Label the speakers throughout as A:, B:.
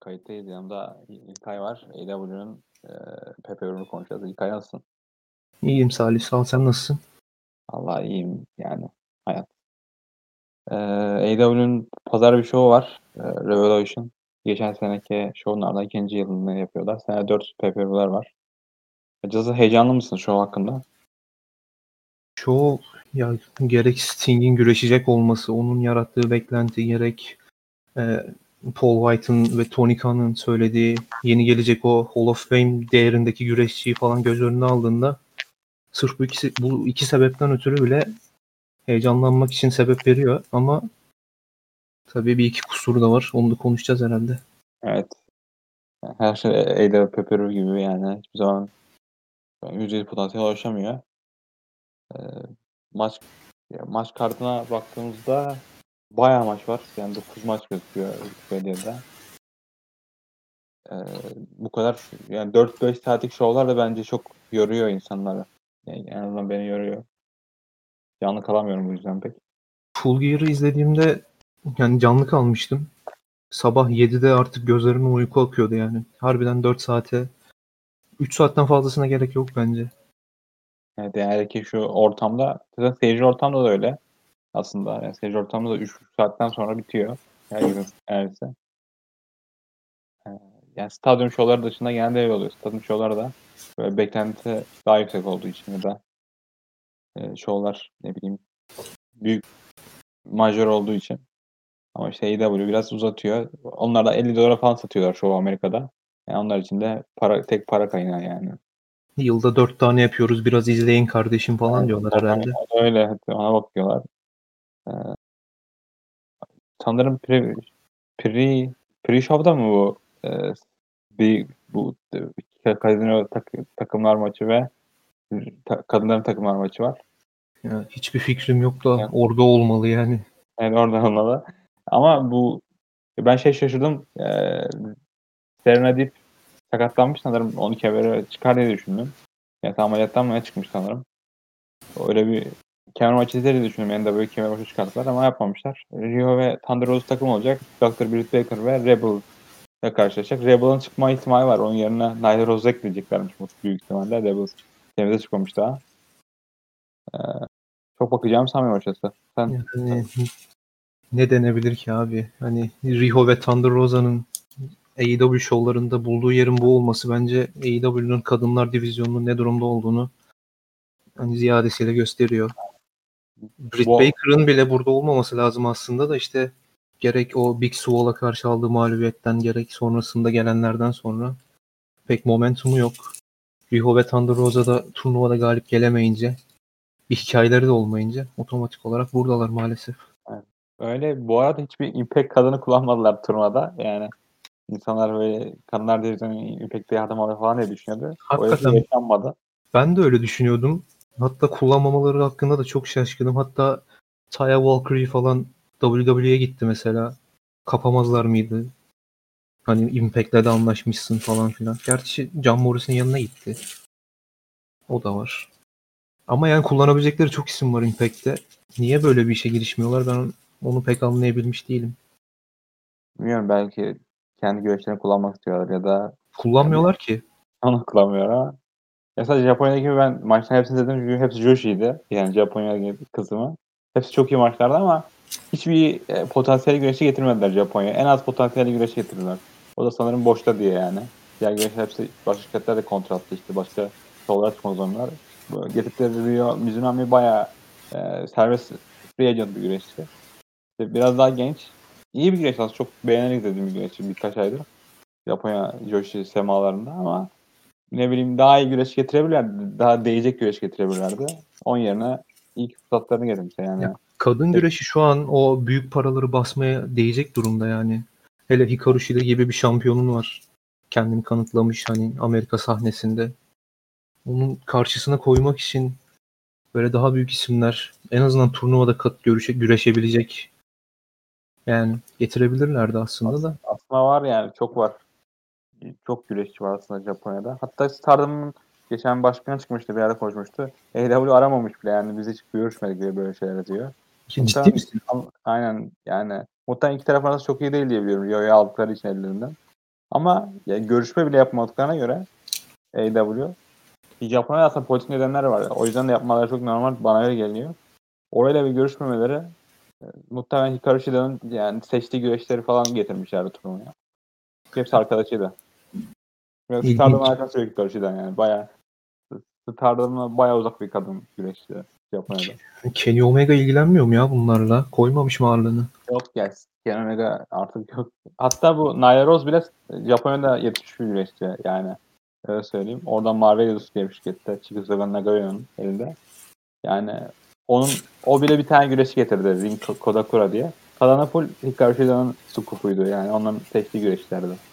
A: Kayıttayız. Yanımda İlkay var. AW'nin e, Pepe yorumunu konuşacağız. İlkay nasılsın?
B: İyiyim Salih. Sağ ol. Sen nasılsın?
A: Allah iyiyim yani. Hayat. E, AW'nin pazar bir şovu var. E, Revolution. Geçen seneki şovlardan ikinci yılını yapıyorlar. Sene 4 Pepe var. Açıkçası heyecanlı mısın şov hakkında?
B: Show ya gerek Sting'in güreşecek olması, onun yarattığı beklenti gerek e, Paul White'ın ve Tony Khan'ın söylediği yeni gelecek o Hall of Fame değerindeki güreşçiyi falan göz önüne aldığında sırf bu ikisi bu iki sebepten ötürü bile heyecanlanmak için sebep veriyor ama tabii bir iki kusuru da var. Onu da konuşacağız herhalde.
A: Evet. Her şey AW Pepper gibi yani hiçbir zaman yüzde potansiyel ulaşamıyor. Ee, maç maç kartına baktığımızda bayağı maç var. Yani 9 maç gözüküyor Wikipedia'da. Ee, bu kadar yani 4-5 saatlik şovlar da bence çok yoruyor insanları. Yani en azından beni yoruyor. Canlı kalamıyorum bu yüzden pek.
B: Full Gear'ı izlediğimde yani canlı kalmıştım. Sabah 7'de artık gözlerime uyku akıyordu yani. Harbiden 4 saate 3 saatten fazlasına gerek yok bence.
A: Evet eğer ki şu ortamda zaten seyirci ortamda da öyle aslında. Yani seyirci ortamda da 3 saatten sonra bitiyor. Her gün neredeyse. Ee, yani stadyum şovları dışında genelde öyle oluyor. Stadyum şovları da böyle beklenti daha yüksek olduğu için ya da e, şovlar ne bileyim büyük majör olduğu için. Ama işte AEW biraz uzatıyor. Onlar da 50 dolara falan satıyorlar şovu Amerika'da. Yani onlar için de para, tek para kaynağı yani.
B: Yılda dört tane yapıyoruz biraz izleyin kardeşim falan
A: Evet,
B: diyorlar herhalde.
A: Öyle ona bakıyorlar. Ee, sanırım pre, pre, pre show'da mı bu e, bir bu e, kadın tak, takımlar maçı ve ta, kadınların takımlar maçı var.
B: Ya, hiçbir fikrim yok da
A: Evet.
B: orada olmalı yani.
A: Yani oradan olmalı. Ama bu ben şey şaşırdım. E, Serena Deep sakatlanmış sanırım 12 haberi çıkar diye düşündüm. Yani ameliyattan mı ne çıkmış sanırım. Öyle bir maçı izler diye düşündüm. Yani böyle kemer maçı çıkarttılar ama yapmamışlar. Rio ve Thunder Rose takım olacak. Dr. Britt Baker ve Rebel ile karşılaşacak. Rebel'ın çıkma ihtimali var. Onun yerine Nyla Rose ekleyeceklermiş büyük ihtimalle. Rebel temize çıkmamış daha. Ee, çok bakacağım sanmıyorum açıkçası. Sen
B: Yani ne denebilir ki abi? Hani Riho ve Thunder Rosa'nın AEW şovlarında bulduğu yerin bu olması bence AEW'nun kadınlar divizyonunun ne durumda olduğunu hani ziyadesiyle gösteriyor. Britt
A: Bu-
B: Baker'ın bile burada olmaması lazım aslında da işte gerek o Big Swole'a karşı aldığı mağlubiyetten gerek sonrasında gelenlerden sonra pek momentumu yok. Riho ve Thunder Rosa da turnuvada galip gelemeyince bir hikayeleri de olmayınca otomatik olarak buradalar maalesef.
A: Öyle bu arada hiçbir Impact kadını kullanmadılar turnuvada. Yani insanlar böyle kadınlar divizyonu Impact'te yardım alıyor falan diye düşünüyordu.
B: Hakikaten.
A: şey yaşanmadı.
B: Ben de öyle düşünüyordum. Hatta kullanmamaları hakkında da çok şaşkınım. Hatta Taya Valkyrie falan WWE'ye gitti mesela. Kapamazlar mıydı? Hani Impact'le de anlaşmışsın falan filan. Gerçi John Morris'in yanına gitti. O da var. Ama yani kullanabilecekleri çok isim var Impact'te. Niye böyle bir işe girişmiyorlar ben onu pek anlayabilmiş değilim.
A: Bilmiyorum belki kendi güreşlerini kullanmak istiyorlar ya da
B: Kullanmıyorlar ki.
A: onu kullanmıyor ama. Mesela Japonya'daki ben maçların hepsini izledim çünkü hepsi Joshi'ydi. Yani Japonya kısmı. Hepsi çok iyi maçlardı ama hiçbir e, potansiyel güreşi getirmediler Japonya'ya. En az potansiyel güreşi getirdiler. O da sanırım boşta diye yani. Diğer güreşler hepsi başka şirketler de kontratlı işte başka zorundalar. Böyle Getirdikleri Rio Mizunami bayağı e, serbest free agent bir güreşçi. İşte biraz daha genç. İyi bir güreş aslında. Çok beğenerek izlediğim bir güreşçi birkaç aydır. Japonya Joshi semalarında ama ne bileyim daha iyi güreş getirebilirlerdi. Daha değecek güreş getirebilirlerdi. Onun yerine ilk fırsatlarını getirmişler yani.
B: Ya, Kadın güreşi şu an o büyük paraları basmaya değecek durumda yani. Hele Hikaru Shida gibi bir şampiyonun var. Kendini kanıtlamış hani Amerika sahnesinde. Onun karşısına koymak için böyle daha büyük isimler en azından turnuvada kat görüşe, güreşebilecek yani getirebilirlerdi aslında da.
A: Aslında var yani çok var. Çok güreşçi var aslında Japonya'da. Hatta Stardom'un geçen başkanı çıkmıştı bir yerde konuşmuştu. AEW aramamış bile yani biz hiç görüşmedik diye böyle şeyler diyor.
B: Ciddi
A: Muhtemelen-
B: misin?
A: Aynen yani. Muhtemelen iki taraf arası çok iyi değil diye biliyorum. Yo'yu aldıkları için ellerinden. Ama ya, görüşme bile yapmadıklarına göre AW Japonya'da aslında politik nedenler var. O yüzden de yapmaları çok normal bana öyle geliyor. Orayla bir görüşmemeleri e, muhtemelen Hikaru Shida'nın yani seçtiği güreşleri falan getirmişlerdi turnuvaya. Hepsi arkadaşıydı. Ve
B: İlginç.
A: Yok Hikaru Shida yani. Bayağı Stardom'a bayağı uzak bir kadın güreşçi Japonya'da.
B: Kenny Omega ilgilenmiyor mu ya bunlarla? Koymamış mı ağırlığını?
A: Yok ya. Kenny Omega artık yok. Hatta bu Nyla Rose bile Japonya'da yetişmiş bir güreşçi yani. Öyle söyleyeyim. Oradan Marvelous diye bir şirkette Chikusaga Nagayo'nun elinde. Yani onun o bile bir tane güreşi getirdi. Ring Kodakura diye. Kalanı full Hikaru Shida'nın sukupuydu. Yani onların seçtiği güreşlerdi.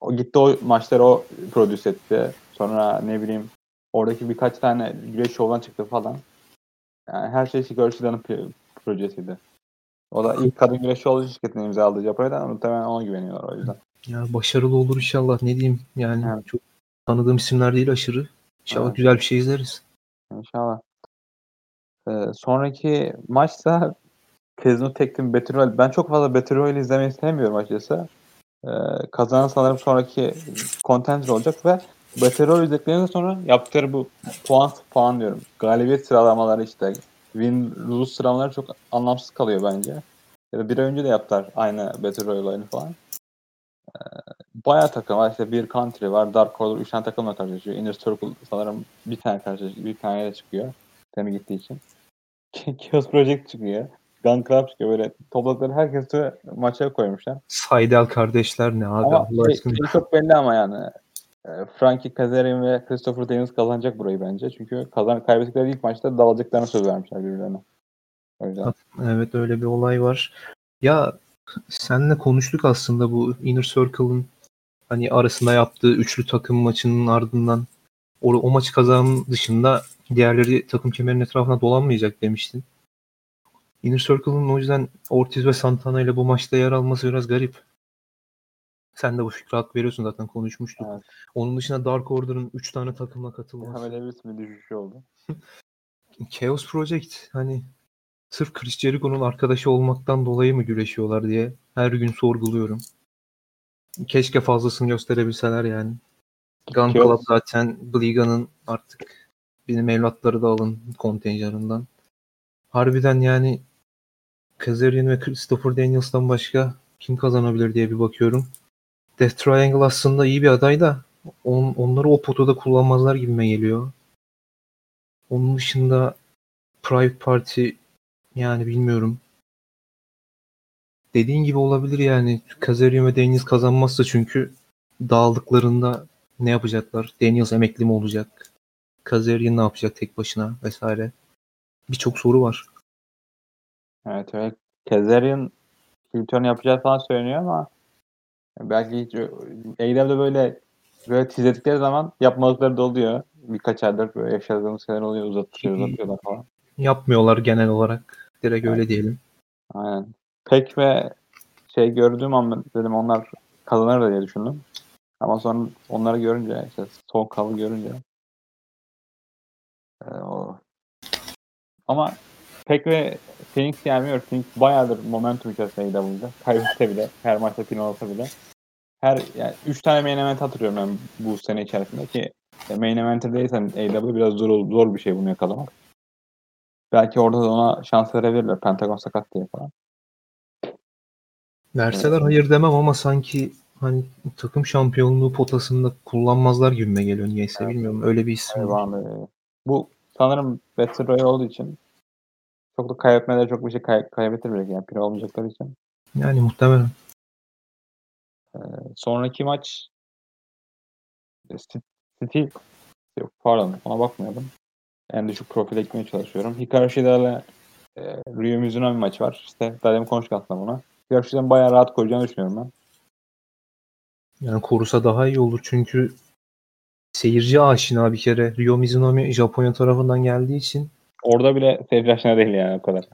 A: O gitti o maçları o prodüse etti. Sonra ne bileyim oradaki birkaç tane güreş şovdan çıktı falan. Yani her şey Hikaru Shida'nın projesiydi. O da ilk kadın güreşçi olduğu şirketin imzaladığı Japonya'dan muhtemelen ona güveniyorlar o yüzden.
B: Ya başarılı olur inşallah ne diyeyim yani
A: Evet.
B: çok tanıdığım isimler değil aşırı. İnşallah
A: Evet.
B: güzel bir şey izleriz.
A: İnşallah. Ee, sonraki maçsa Kazino Tektim Battle Royale. Ben çok fazla Battle Royale izlemeyi sevmiyorum açıkçası. Ee, kazanan sanırım sonraki contender olacak ve Battle izlediklerinden sonra yaptıkları bu puan puan diyorum. Galibiyet sıralamaları işte win lose sıralamaları çok anlamsız kalıyor bence. Ya da bir önce de yaptılar aynı Battle Royale oyunu falan. Ee, bayağı takım var. İşte bir country var. Dark Order 3 tane takımla karşılaşıyor. Inner Circle sanırım bir tane karşılaşıyor. Bir tane de çıkıyor. Temi gittiği için. Chaos Project çıkıyor. Gun çıkıyor. Böyle topladıkları herkesi maça koymuşlar.
B: Saydel kardeşler ne abi
A: Ama
B: Allah
A: şey,
B: aşkına.
A: şey çok belli ama yani. E, Frankie Kazarian ve Christopher Daniels kazanacak burayı bence. Çünkü kazan kaybettikleri ilk maçta dalacaklarını söz vermişler birbirlerine. O yüzden.
B: Evet öyle bir olay var. Ya senle konuştuk aslında bu Inner Circle'ın hani arasında yaptığı üçlü takım maçının ardından o, o maçı kazanan dışında diğerleri takım kemerinin etrafına dolanmayacak demiştin. Inner Circle'ın o yüzden Ortiz ve Santana ile bu maçta yer alması biraz garip. Sen de bu fikri hak veriyorsun zaten konuşmuştuk.
A: Evet.
B: Onun dışında Dark Order'ın 3 tane takımla katılması.
A: Muhammed Elvis mi düşüşü oldu?
B: Chaos Project hani sırf Chris Jericho'nun arkadaşı olmaktan dolayı mı güreşiyorlar diye her gün sorguluyorum. Keşke fazlasını gösterebilseler yani. Gun
A: Chaos-
B: Club zaten Bliga'nın artık benim evlatları da alın kontenjanından. Harbiden yani Kazarian ve Christopher Daniels'tan başka kim kazanabilir diye bir bakıyorum. Death Triangle aslında iyi bir aday da on, onları o potada kullanmazlar gibime geliyor. Onun dışında Private Party yani bilmiyorum. Dediğin gibi olabilir yani. Kazarian ve Daniels kazanmazsa çünkü dağıldıklarında ne yapacaklar? Daniels emekli mi olacak? Kazarian ne yapacak tek başına vesaire. Birçok soru var.
A: Evet evet. Kazarian Hilton yapacağı falan söyleniyor ama belki hiç AEW'de böyle böyle tizledikleri zaman yapmadıkları da oluyor. Birkaç aydır böyle yaşadığımız şeyler oluyor. Uzatıyor, uzatıyorlar falan.
B: Yapmıyorlar genel olarak. Direkt öyle diyelim.
A: Aynen. Pek ve şey gördüğüm an dedim onlar kazanır da diye düşündüm. Ama sonra onları görünce işte son kalı görünce e, o. Ama Pek ve Phoenix gelmiyor. Phoenix bayağıdır momentum içerisinde AEW'de. Kaybetse bile, her maçta final olsa bile. Her yani 3 tane main event hatırlıyorum ben bu sene içerisinde ki e, main eventer değilsen AEW biraz zor, zor bir şey bunu yakalamak. Belki orada da ona şans verebilirler. Pentagon sakat diye falan.
B: Verseler hayır demem ama sanki hani takım şampiyonluğu potasında kullanmazlar gibime geliyor niyeyse
A: Evet.
B: bilmiyorum. Öyle bir isim var.
A: Bu sanırım Battle Royale olduğu için çok da kaybetmeleri çok bir şey kay- kaybettirmeyecek yani pir olmayacakları için.
B: Yani muhtemelen.
A: Sonraki maç e, Steel yok pardon ona bakmıyordum. En düşük profile gitmeye çalışıyorum. Hikaru Shida ile e, Ryu Mizunami maçı var. İşte daha demin konuştuk aslında buna. Hikaru Shida'nın bayağı rahat koyacağını düşünüyorum ben.
B: Yani korusa daha iyi olur çünkü seyirci aşina bir kere. Ryo Mizunami Japonya tarafından geldiği için
A: Orada bile seyirci aşina değil yani o kadar.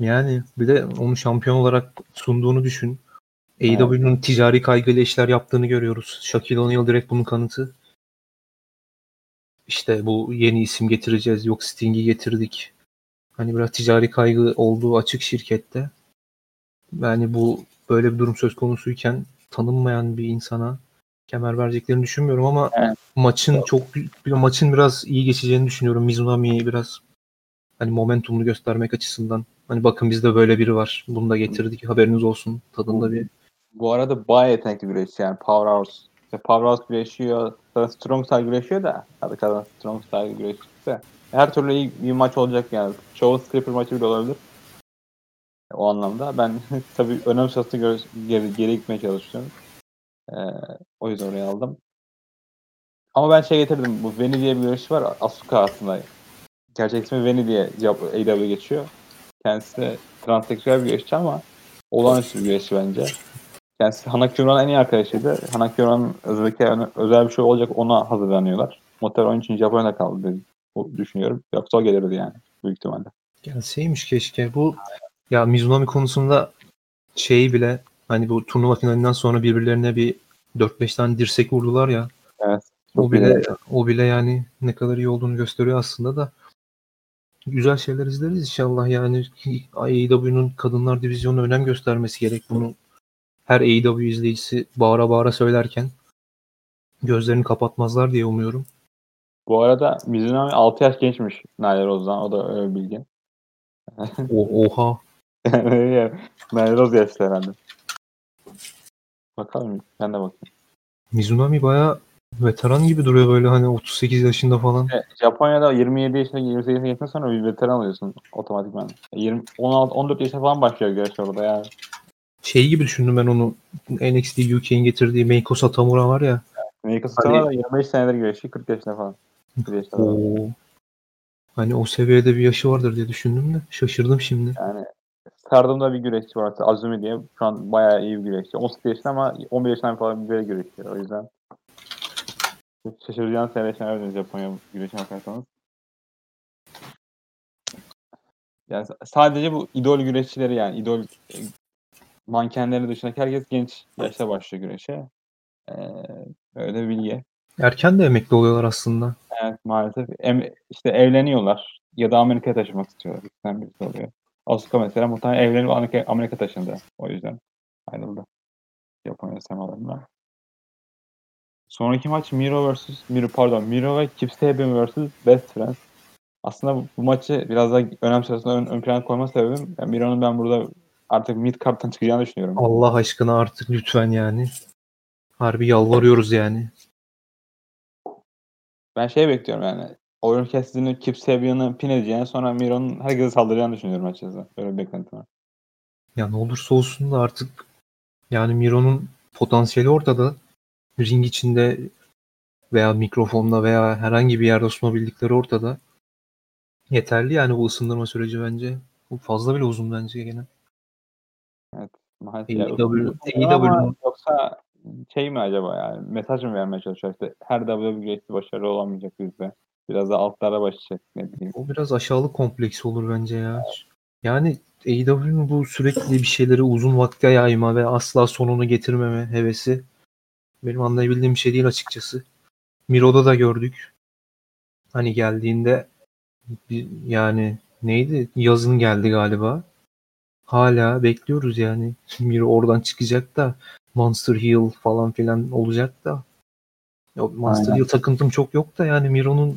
B: yani bir de onu şampiyon olarak sunduğunu düşün. AEW'nun ticari kaygıyla işler yaptığını görüyoruz. Shaquille O'Neal direkt bunun kanıtı. İşte bu yeni isim getireceğiz. Yok Sting'i getirdik. Hani biraz ticari kaygı olduğu açık şirkette. Yani bu böyle bir durum söz konusuyken tanınmayan bir insana kemer vereceklerini düşünmüyorum ama
A: Evet.
B: Maçın çok maçın biraz iyi geçeceğini düşünüyorum. Mizunami'yi biraz hani momentumunu göstermek açısından. Hani bakın bizde böyle biri var. Bunu da getirdik. Haberiniz olsun. Tadında bir
A: Bu arada bayağı yetenekli güreşçi yani Powerhouse. İşte Powerhouse güreşiyor. Sonra Strong Style güreşiyor da. Tabii kadın Strong Style güreşçisi. Her türlü iyi bir maç olacak yani. Çoğu stripper maçı bile olabilir. O anlamda. Ben tabii önem sırasında geri, geri gitmeye çalışıyorum. Ee, o yüzden oraya aldım. Ama ben şey getirdim. Bu Veni diye bir güreşçi var. Asuka aslında. Gerçek ismi Veni diye cevap AW geçiyor. Kendisi de transseksüel bir güreşçi ama olağanüstü bir güreşçi bence. Kendisi Hanakyura'nın en iyi arkadaşıydı. Hanakyura'nın özel, özel bir şey olacak ona hazırlanıyorlar. Motor onun için Japonya'da kaldı dedim. Düşünüyorum. Yoksa o gelirdi yani büyük ihtimalle.
B: Gelseymiş keşke. Bu ya Mizunami konusunda şeyi bile hani bu turnuva finalinden sonra birbirlerine bir 4-5 tane dirsek vurdular ya.
A: Evet.
B: O bile o bile yani ne kadar iyi olduğunu gösteriyor aslında da. Güzel şeyler izleriz inşallah yani AEW'nun kadınlar divizyonuna önem göstermesi gerek bunu. Her AEW izleyicisi bağıra bağıra söylerken gözlerini kapatmazlar diye umuyorum.
A: Bu arada Mizunami 6 yaş gençmiş Nail Rose'dan. O da öyle bir bilgi.
B: O, oha.
A: Nail Rose yaşlı herhalde. Bakalım. Ben de bakayım.
B: Mizunami baya veteran gibi duruyor böyle hani 38 yaşında falan.
A: E, Japonya'da 27 yaşına 28 yaşına geçtikten sonra bir veteran oluyorsun otomatikman. 20, 16, 14 yaşına falan başlıyor güreş orada yani.
B: Şey gibi düşündüm ben onu NXT UK'in getirdiği Meiko Satomura var ya.
A: Amerika
B: Hani-
A: Hani... da 25 senedir güreşiyor 40 yaşında falan. 40 yaşında.
B: Oo. Hani o seviyede bir yaşı vardır diye düşündüm de şaşırdım şimdi.
A: Yani Stardom'da bir güreşçi var. Azumi diye. Şu an bayağı iyi bir güreşçi. 18 yaşında ama 11 yaşından falan bir güreşiyor. O yüzden şaşıracağınız seyreşler verdiniz Japonya güreşine bakarsanız. Yani sadece bu idol güreşçileri yani idol e, mankenleri dışındaki herkes genç yaşta başlıyor güreşe. Ee, öyle bir bilgi.
B: Erken de emekli oluyorlar aslında.
A: Evet maalesef. Em, işte evleniyorlar ya da Amerika'ya taşımak istiyorlar. İkisinden birisi oluyor. Asuka mesela muhtemelen evlenip Amerika, Amerika taşındı. O yüzden ayrıldı. Japonya semalarından. Sonraki maç Miro vs. Miro pardon Miro ve Kip Sabian vs. Best Friends. Aslında bu, bu maçı biraz daha önem sırasında ön, ön plana koyma sebebim yani Miro'nun ben burada artık mid card'tan çıkacağını düşünüyorum.
B: Allah aşkına artık lütfen yani. Harbi yalvarıyoruz yani.
A: Ben şey bekliyorum yani. Oyun kesiti'nin Kip Sabian'ı pin edeceğini sonra Miro'nun herkese saldıracağını düşünüyorum açıkçası. Böyle bir beklentim var.
B: Ya ne olursa olsun da artık yani Miro'nun potansiyeli ortada. Ring içinde veya mikrofonla veya herhangi bir yerde sunabildikleri ortada. Yeterli yani bu ısındırma süreci bence. Bu fazla bile uzun bence gene.
A: Maalesef.
B: AEW AEW'nin
A: yoksa şey mi acaba yani mesaj mı vermeye çalışıyor işte her WWE güreşçi başarılı olamayacak bizde. Biraz da altlara başlayacak ne bileyim.
B: o biraz aşağılık kompleksi olur bence ya. Yani AEW'nin bu sürekli bir şeyleri uzun vakte yayma ve asla sonunu getirmeme hevesi benim anlayabildiğim bir şey değil açıkçası. Miro'da da gördük. Hani geldiğinde yani neydi? Yazın geldi galiba. Hala bekliyoruz yani. Miro oradan çıkacak da Monster Hill falan filan olacak da. Ya Monster
A: Aynen.
B: Hill takıntım çok yok da yani Miro'nun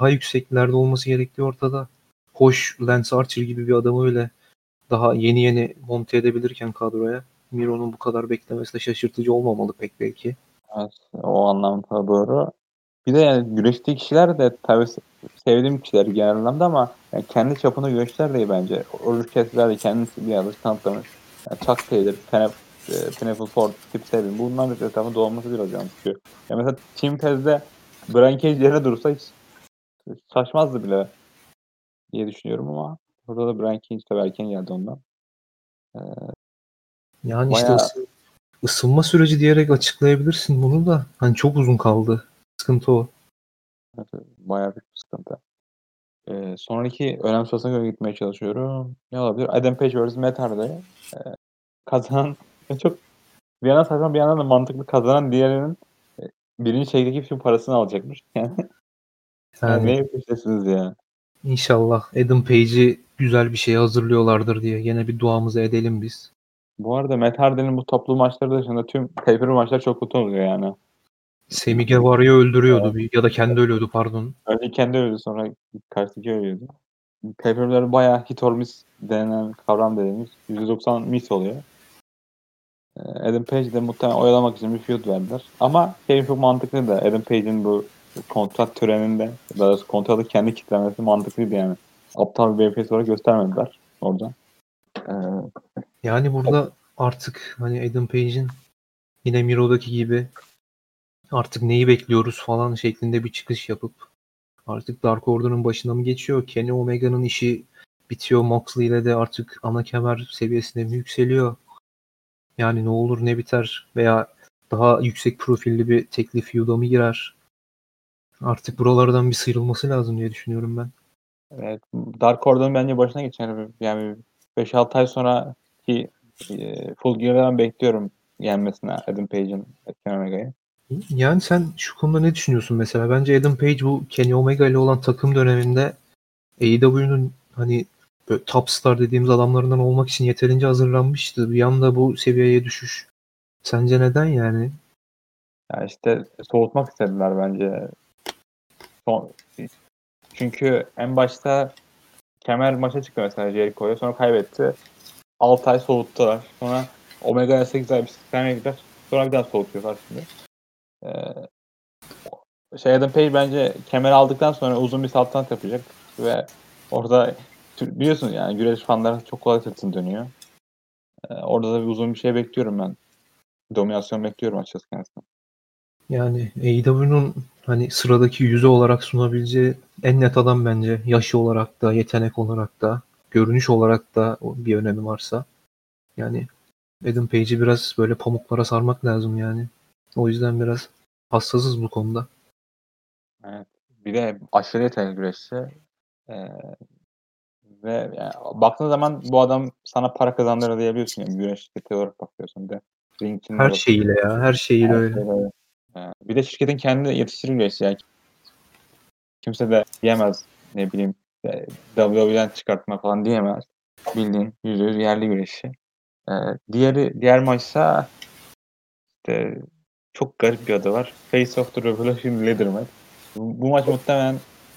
B: daha yükseklerde olması gerektiği ortada. Hoş Lance Archer gibi bir adamı bile daha yeni yeni monte edebilirken kadroya Miro'nun bu kadar beklemesi de şaşırtıcı olmamalı pek belki.
A: Evet, o anlamda doğru. Bir de yani güreştiği kişiler de tabii se- sevdiğim kişiler genel anlamda ama yani kendi çapında güreşler de bence. Olur kestiler de kendisi bir yerde kanıtlamış. Yani Chuck Taylor, Penep, e, Pineapple Ford, Tip Seven bunların da etrafında dolanması biraz can sıkıyor. Ya mesela Team Tez'de Brian Cage yerine dursa hiç saçmazdı bile diye düşünüyorum ama burada da Brian Cage tabii erken geldi ondan.
B: Yani işte
A: Bayağı-
B: ısı- ısınma süreci diyerek açıklayabilirsin bunu da. Hani çok uzun kaldı. Sıkıntı o.
A: Evet, bayağı büyük bir sıkıntı. Ee, sonraki önem sırasına göre gitmeye çalışıyorum. Ne olabilir? Adam Page vs. Matt Hardy. Ee, kazanan çok bir yandan saçma bir yandan da mantıklı kazanan diğerinin e, birinci şeydeki bütün parasını alacakmış. Yani, yani
B: Yani
A: ne yapıyorsunuz ya?
B: inşallah Adam Page'i güzel bir şey hazırlıyorlardır diye yine bir duamızı edelim biz.
A: Bu arada Matt Hardy'nin bu toplu maçları dışında tüm pay maçlar çok kötü oluyor yani.
B: Semi Guevara'yı öldürüyordu bir- ya da kendi ölüyordu pardon.
A: Önce kendi öldü sonra karşıdaki ölüyordu. Pay-per-view'ler bayağı hit or miss denen kavram dediğimiz %90 miss oluyor. Ee, Adam Page de muhtemelen oyalamak için bir feud verdiler. Ama şey çok mantıklıydı. Adam Page'in bu kontrat töreninde daha doğrusu kontratı kendi kitlemesi mantıklıydı yani. Aptal bir babyface olarak göstermediler orada. Ee,
B: Yani burada artık hani Adam Page'in yine Miro'daki gibi artık neyi bekliyoruz falan şeklinde bir çıkış yapıp artık Dark Order'ın başına mı geçiyor? Kenny Omega'nın işi bitiyor. Moxley ile de artık ana kemer seviyesine mi yükseliyor? Yani ne olur ne biter veya daha yüksek profilli bir teklif feud'a mı girer? Artık buralardan bir sıyrılması lazım diye düşünüyorum ben.
A: Evet, Dark Order'ın bence başına geçer. Yani 5-6 ay sonra ki e, Full Gear'dan bekliyorum yenmesine Adam Page'in Kenny Omega'yı.
B: Yani sen şu konuda ne düşünüyorsun mesela? Bence Adam Page bu Kenny Omega ile olan takım döneminde AEW'nun hani böyle top star dediğimiz adamlarından olmak için yeterince hazırlanmıştı. Bir anda bu seviyeye düşüş. Sence neden yani?
A: Yani işte soğutmak istediler bence. Son, çünkü en başta kemer maça çıktı mesela Jericho'ya sonra kaybetti. 6 ay soğuttular. Sonra Omega'ya 8 ay bir sistemine gider. Sonra bir daha soğutuyorlar şimdi. Ee, şey Adam Page bence kemer aldıktan sonra uzun bir saltanat yapacak ve orada biliyorsun yani güreş fanları çok kolay sırtın dönüyor. Ee, orada da bir uzun bir şey bekliyorum ben. Dominasyon bekliyorum açıkçası kendisinden.
B: Yani AEW'nun hani sıradaki yüzü olarak sunabileceği en net adam bence. Yaşı olarak da, yetenek olarak da, görünüş olarak da bir önemi varsa. Yani Adam Page'i biraz böyle pamuklara sarmak lazım yani. O yüzden biraz hassasız bu konuda.
A: Evet. Bir de aşırı yetenekli güreşçi. Ee, ve yani baktığın zaman bu adam sana para kazandırır diyebiliyorsun. Yani güreş şirketi olarak bakıyorsun. De.
B: Ring her şeyiyle ya. Her şeyiyle her öyle. öyle.
A: Ee, bir de şirketin kendi yetiştirir güreşçi. Yani kimse de diyemez ne bileyim WWE'den çıkartma falan diyemez. Bildiğin yüzde yerli güreşçi. Ee, diğeri diğer maçsa işte çok garip bir adı var. Face of the Revolution Leader match. Bu, bu maç muhtemelen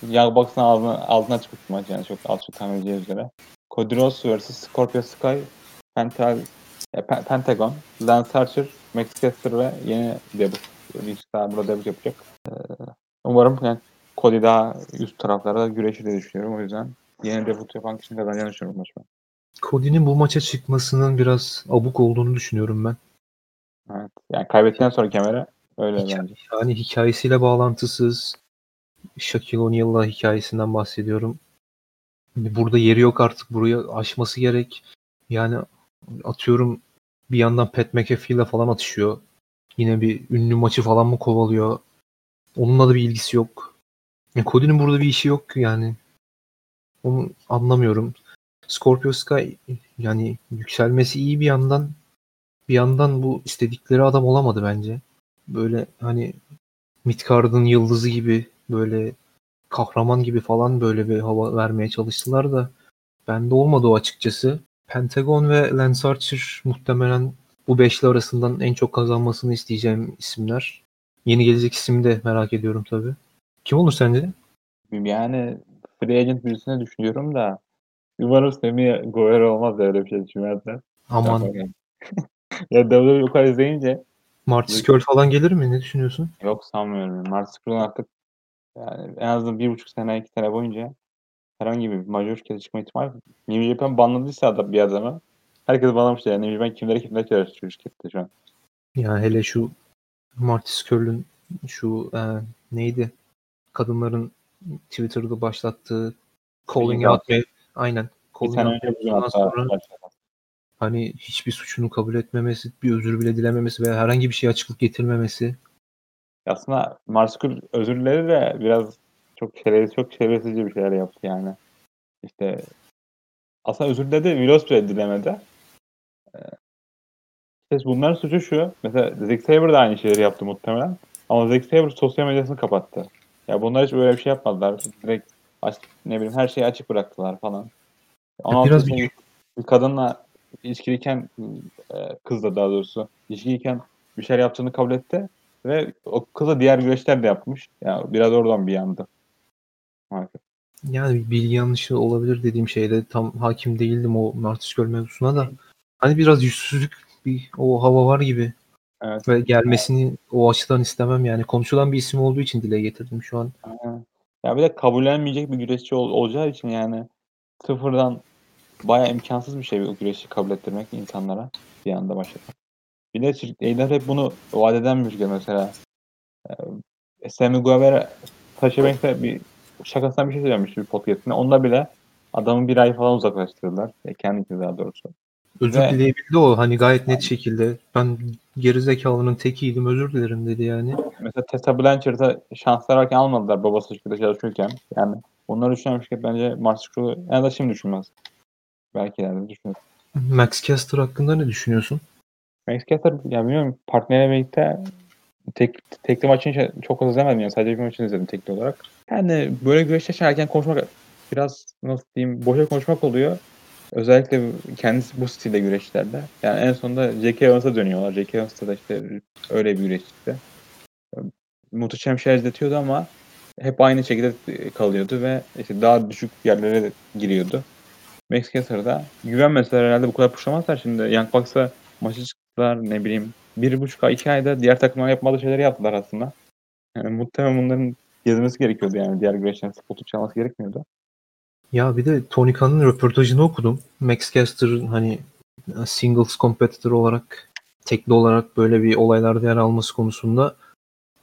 A: Young Bucks'ın altına, altına çıkmış bir maç yani çok az çok tahmin edeceğiz üzere. Cody Rhodes vs. Scorpio Sky, Pental, e, Pentagon, Lance Archer, Max Caster ve yeni debut. Rich burada debut yapacak. Ee, umarım yani Cody daha üst taraflarda güreşir diye düşünüyorum. O yüzden yeni debut yapan kişinin kazanacağını düşünüyorum maçı.
B: Cody'nin bu maça çıkmasının biraz abuk olduğunu düşünüyorum ben.
A: Evet. Yani kaybettikten sonra kemere öyle
B: Hikaye,
A: bence.
B: Yani hikayesiyle bağlantısız. Shaquille O'Neal'la hikayesinden bahsediyorum. Burada yeri yok artık. Buraya aşması gerek. Yani atıyorum bir yandan Pat McAfee ile falan atışıyor. Yine bir ünlü maçı falan mı kovalıyor? Onunla da bir ilgisi yok. Yani Cody'nin burada bir işi yok yani. Onu anlamıyorum. Scorpio Sky yani yükselmesi iyi bir yandan bir yandan bu istedikleri adam olamadı bence. Böyle hani Midcard'ın yıldızı gibi böyle kahraman gibi falan böyle bir hava vermeye çalıştılar da bende olmadı o açıkçası. Pentagon ve Lance Archer muhtemelen bu beşli arasından en çok kazanmasını isteyeceğim isimler. Yeni gelecek ismi de merak ediyorum tabii. Kim olur sence?
A: Yani Free Agent birisini düşünüyorum da umarım Semi Guerrero olmaz öyle bir şey düşünmezler.
B: Aman.
A: ya WWE o kadar izleyince
B: Marty Skrull falan gelir mi? Ne düşünüyorsun?
A: Yok sanmıyorum. Marty Skrull'un artık yani en azından bir buçuk sene, iki sene boyunca herhangi bir major şirkete çıkma ihtimali New Japan banladıysa da bir adamı herkes banlamıştı yani. New Japan kimlere kimlere çalışıyor şirkette şu an.
B: Ya hele şu Marty Skrull'ün şu e, neydi? Kadınların Twitter'da başlattığı calling out me aynen
A: calling out
B: hani hiçbir suçunu kabul etmemesi, bir özür bile dilememesi veya herhangi bir şey açıklık getirmemesi.
A: Aslında Marskul özürleri de biraz çok şerefsiz, çok şerefsizce bir şeyler yaptı yani. İşte aslında özür dedi, Vilos bile dilemedi. Ee, bunların suçu şu. Mesela Zack Sabre da aynı şeyleri yaptı muhtemelen. Ama Zack Sabre sosyal medyasını kapattı. Ya bunlar hiç böyle bir şey yapmadılar. Direkt aç, ne bileyim her şeyi açık bıraktılar falan. 16 biraz bir... bir kadınla ilişkiliyken e, kızla daha doğrusu ilişkiliyken bir şeyler yaptığını kabul etti ve o kızla diğer güreşler de yapmış. Yani biraz oradan bir yandı. Maalesef.
B: Yani bilgi yanlışı olabilir dediğim şeyde tam hakim değildim o Martis Göl mevzusuna da. Hani biraz yüzsüzlük bir o hava var gibi.
A: Evet.
B: Ve gelmesini o açıdan istemem yani. Konuşulan bir isim olduğu için dile getirdim şu an.
A: Aynen. Ya bir de kabullenmeyecek bir güreşçi ol- olacağı için yani sıfırdan bayağı imkansız bir şey o güreşi kabul ettirmek insanlara bir anda başlamak. Bir de Eyler hep bunu vaat eden bir şirket mesela. Ee, Sammy Guevara Sasha Banks'e bir şakasından bir şey söylemiş bir podcast'inde. Onda bile adamı bir ay falan uzaklaştırdılar. E, kendisi daha doğrusu.
B: Özür
A: Ve-
B: dileyebildi o hani gayet net şekilde. Ben gerizekalının tekiydim özür dilerim dedi yani.
A: Mesela Tessa Blanchard'a şanslar varken almadılar babası şirkette çalışırken. Yani onları düşünen şirket bence Mars Scroll'u en azından şimdi düşünmez. Belki ileride düşünür.
B: Max Caster hakkında ne düşünüyorsun?
A: Max Caster ya bilmiyorum partnerle birlikte tek, tekli maçını şey- çok az izlemedim yani sadece bir maçını izledim tekli olarak. Yani böyle güreşte erken konuşmak biraz nasıl diyeyim boşa konuşmak oluyor. Özellikle kendisi bu stilde güreşlerde. Yani en sonunda J.K. Evans'a dönüyorlar. J.K. Evans'ta da işte öyle bir güreşçiydi. Muhteşem şeyler izletiyordu ama hep aynı şekilde kalıyordu ve işte daha düşük yerlere giriyordu. Max Caster'da güvenmeseler herhalde bu kadar puşlamazlar şimdi. Young Bucks'a maçı çıktılar ne bileyim. Bir buçuk ay, iki ayda diğer takımlar yapmadığı şeyleri yaptılar aslında. Yani muhtemelen bunların gezmesi gerekiyordu yani. Diğer güreşlerin spotu çalması gerekmiyordu.
B: Ya bir de Tony Khan'ın röportajını okudum. Max Caster hani singles competitor olarak tekli olarak böyle bir olaylarda yer alması konusunda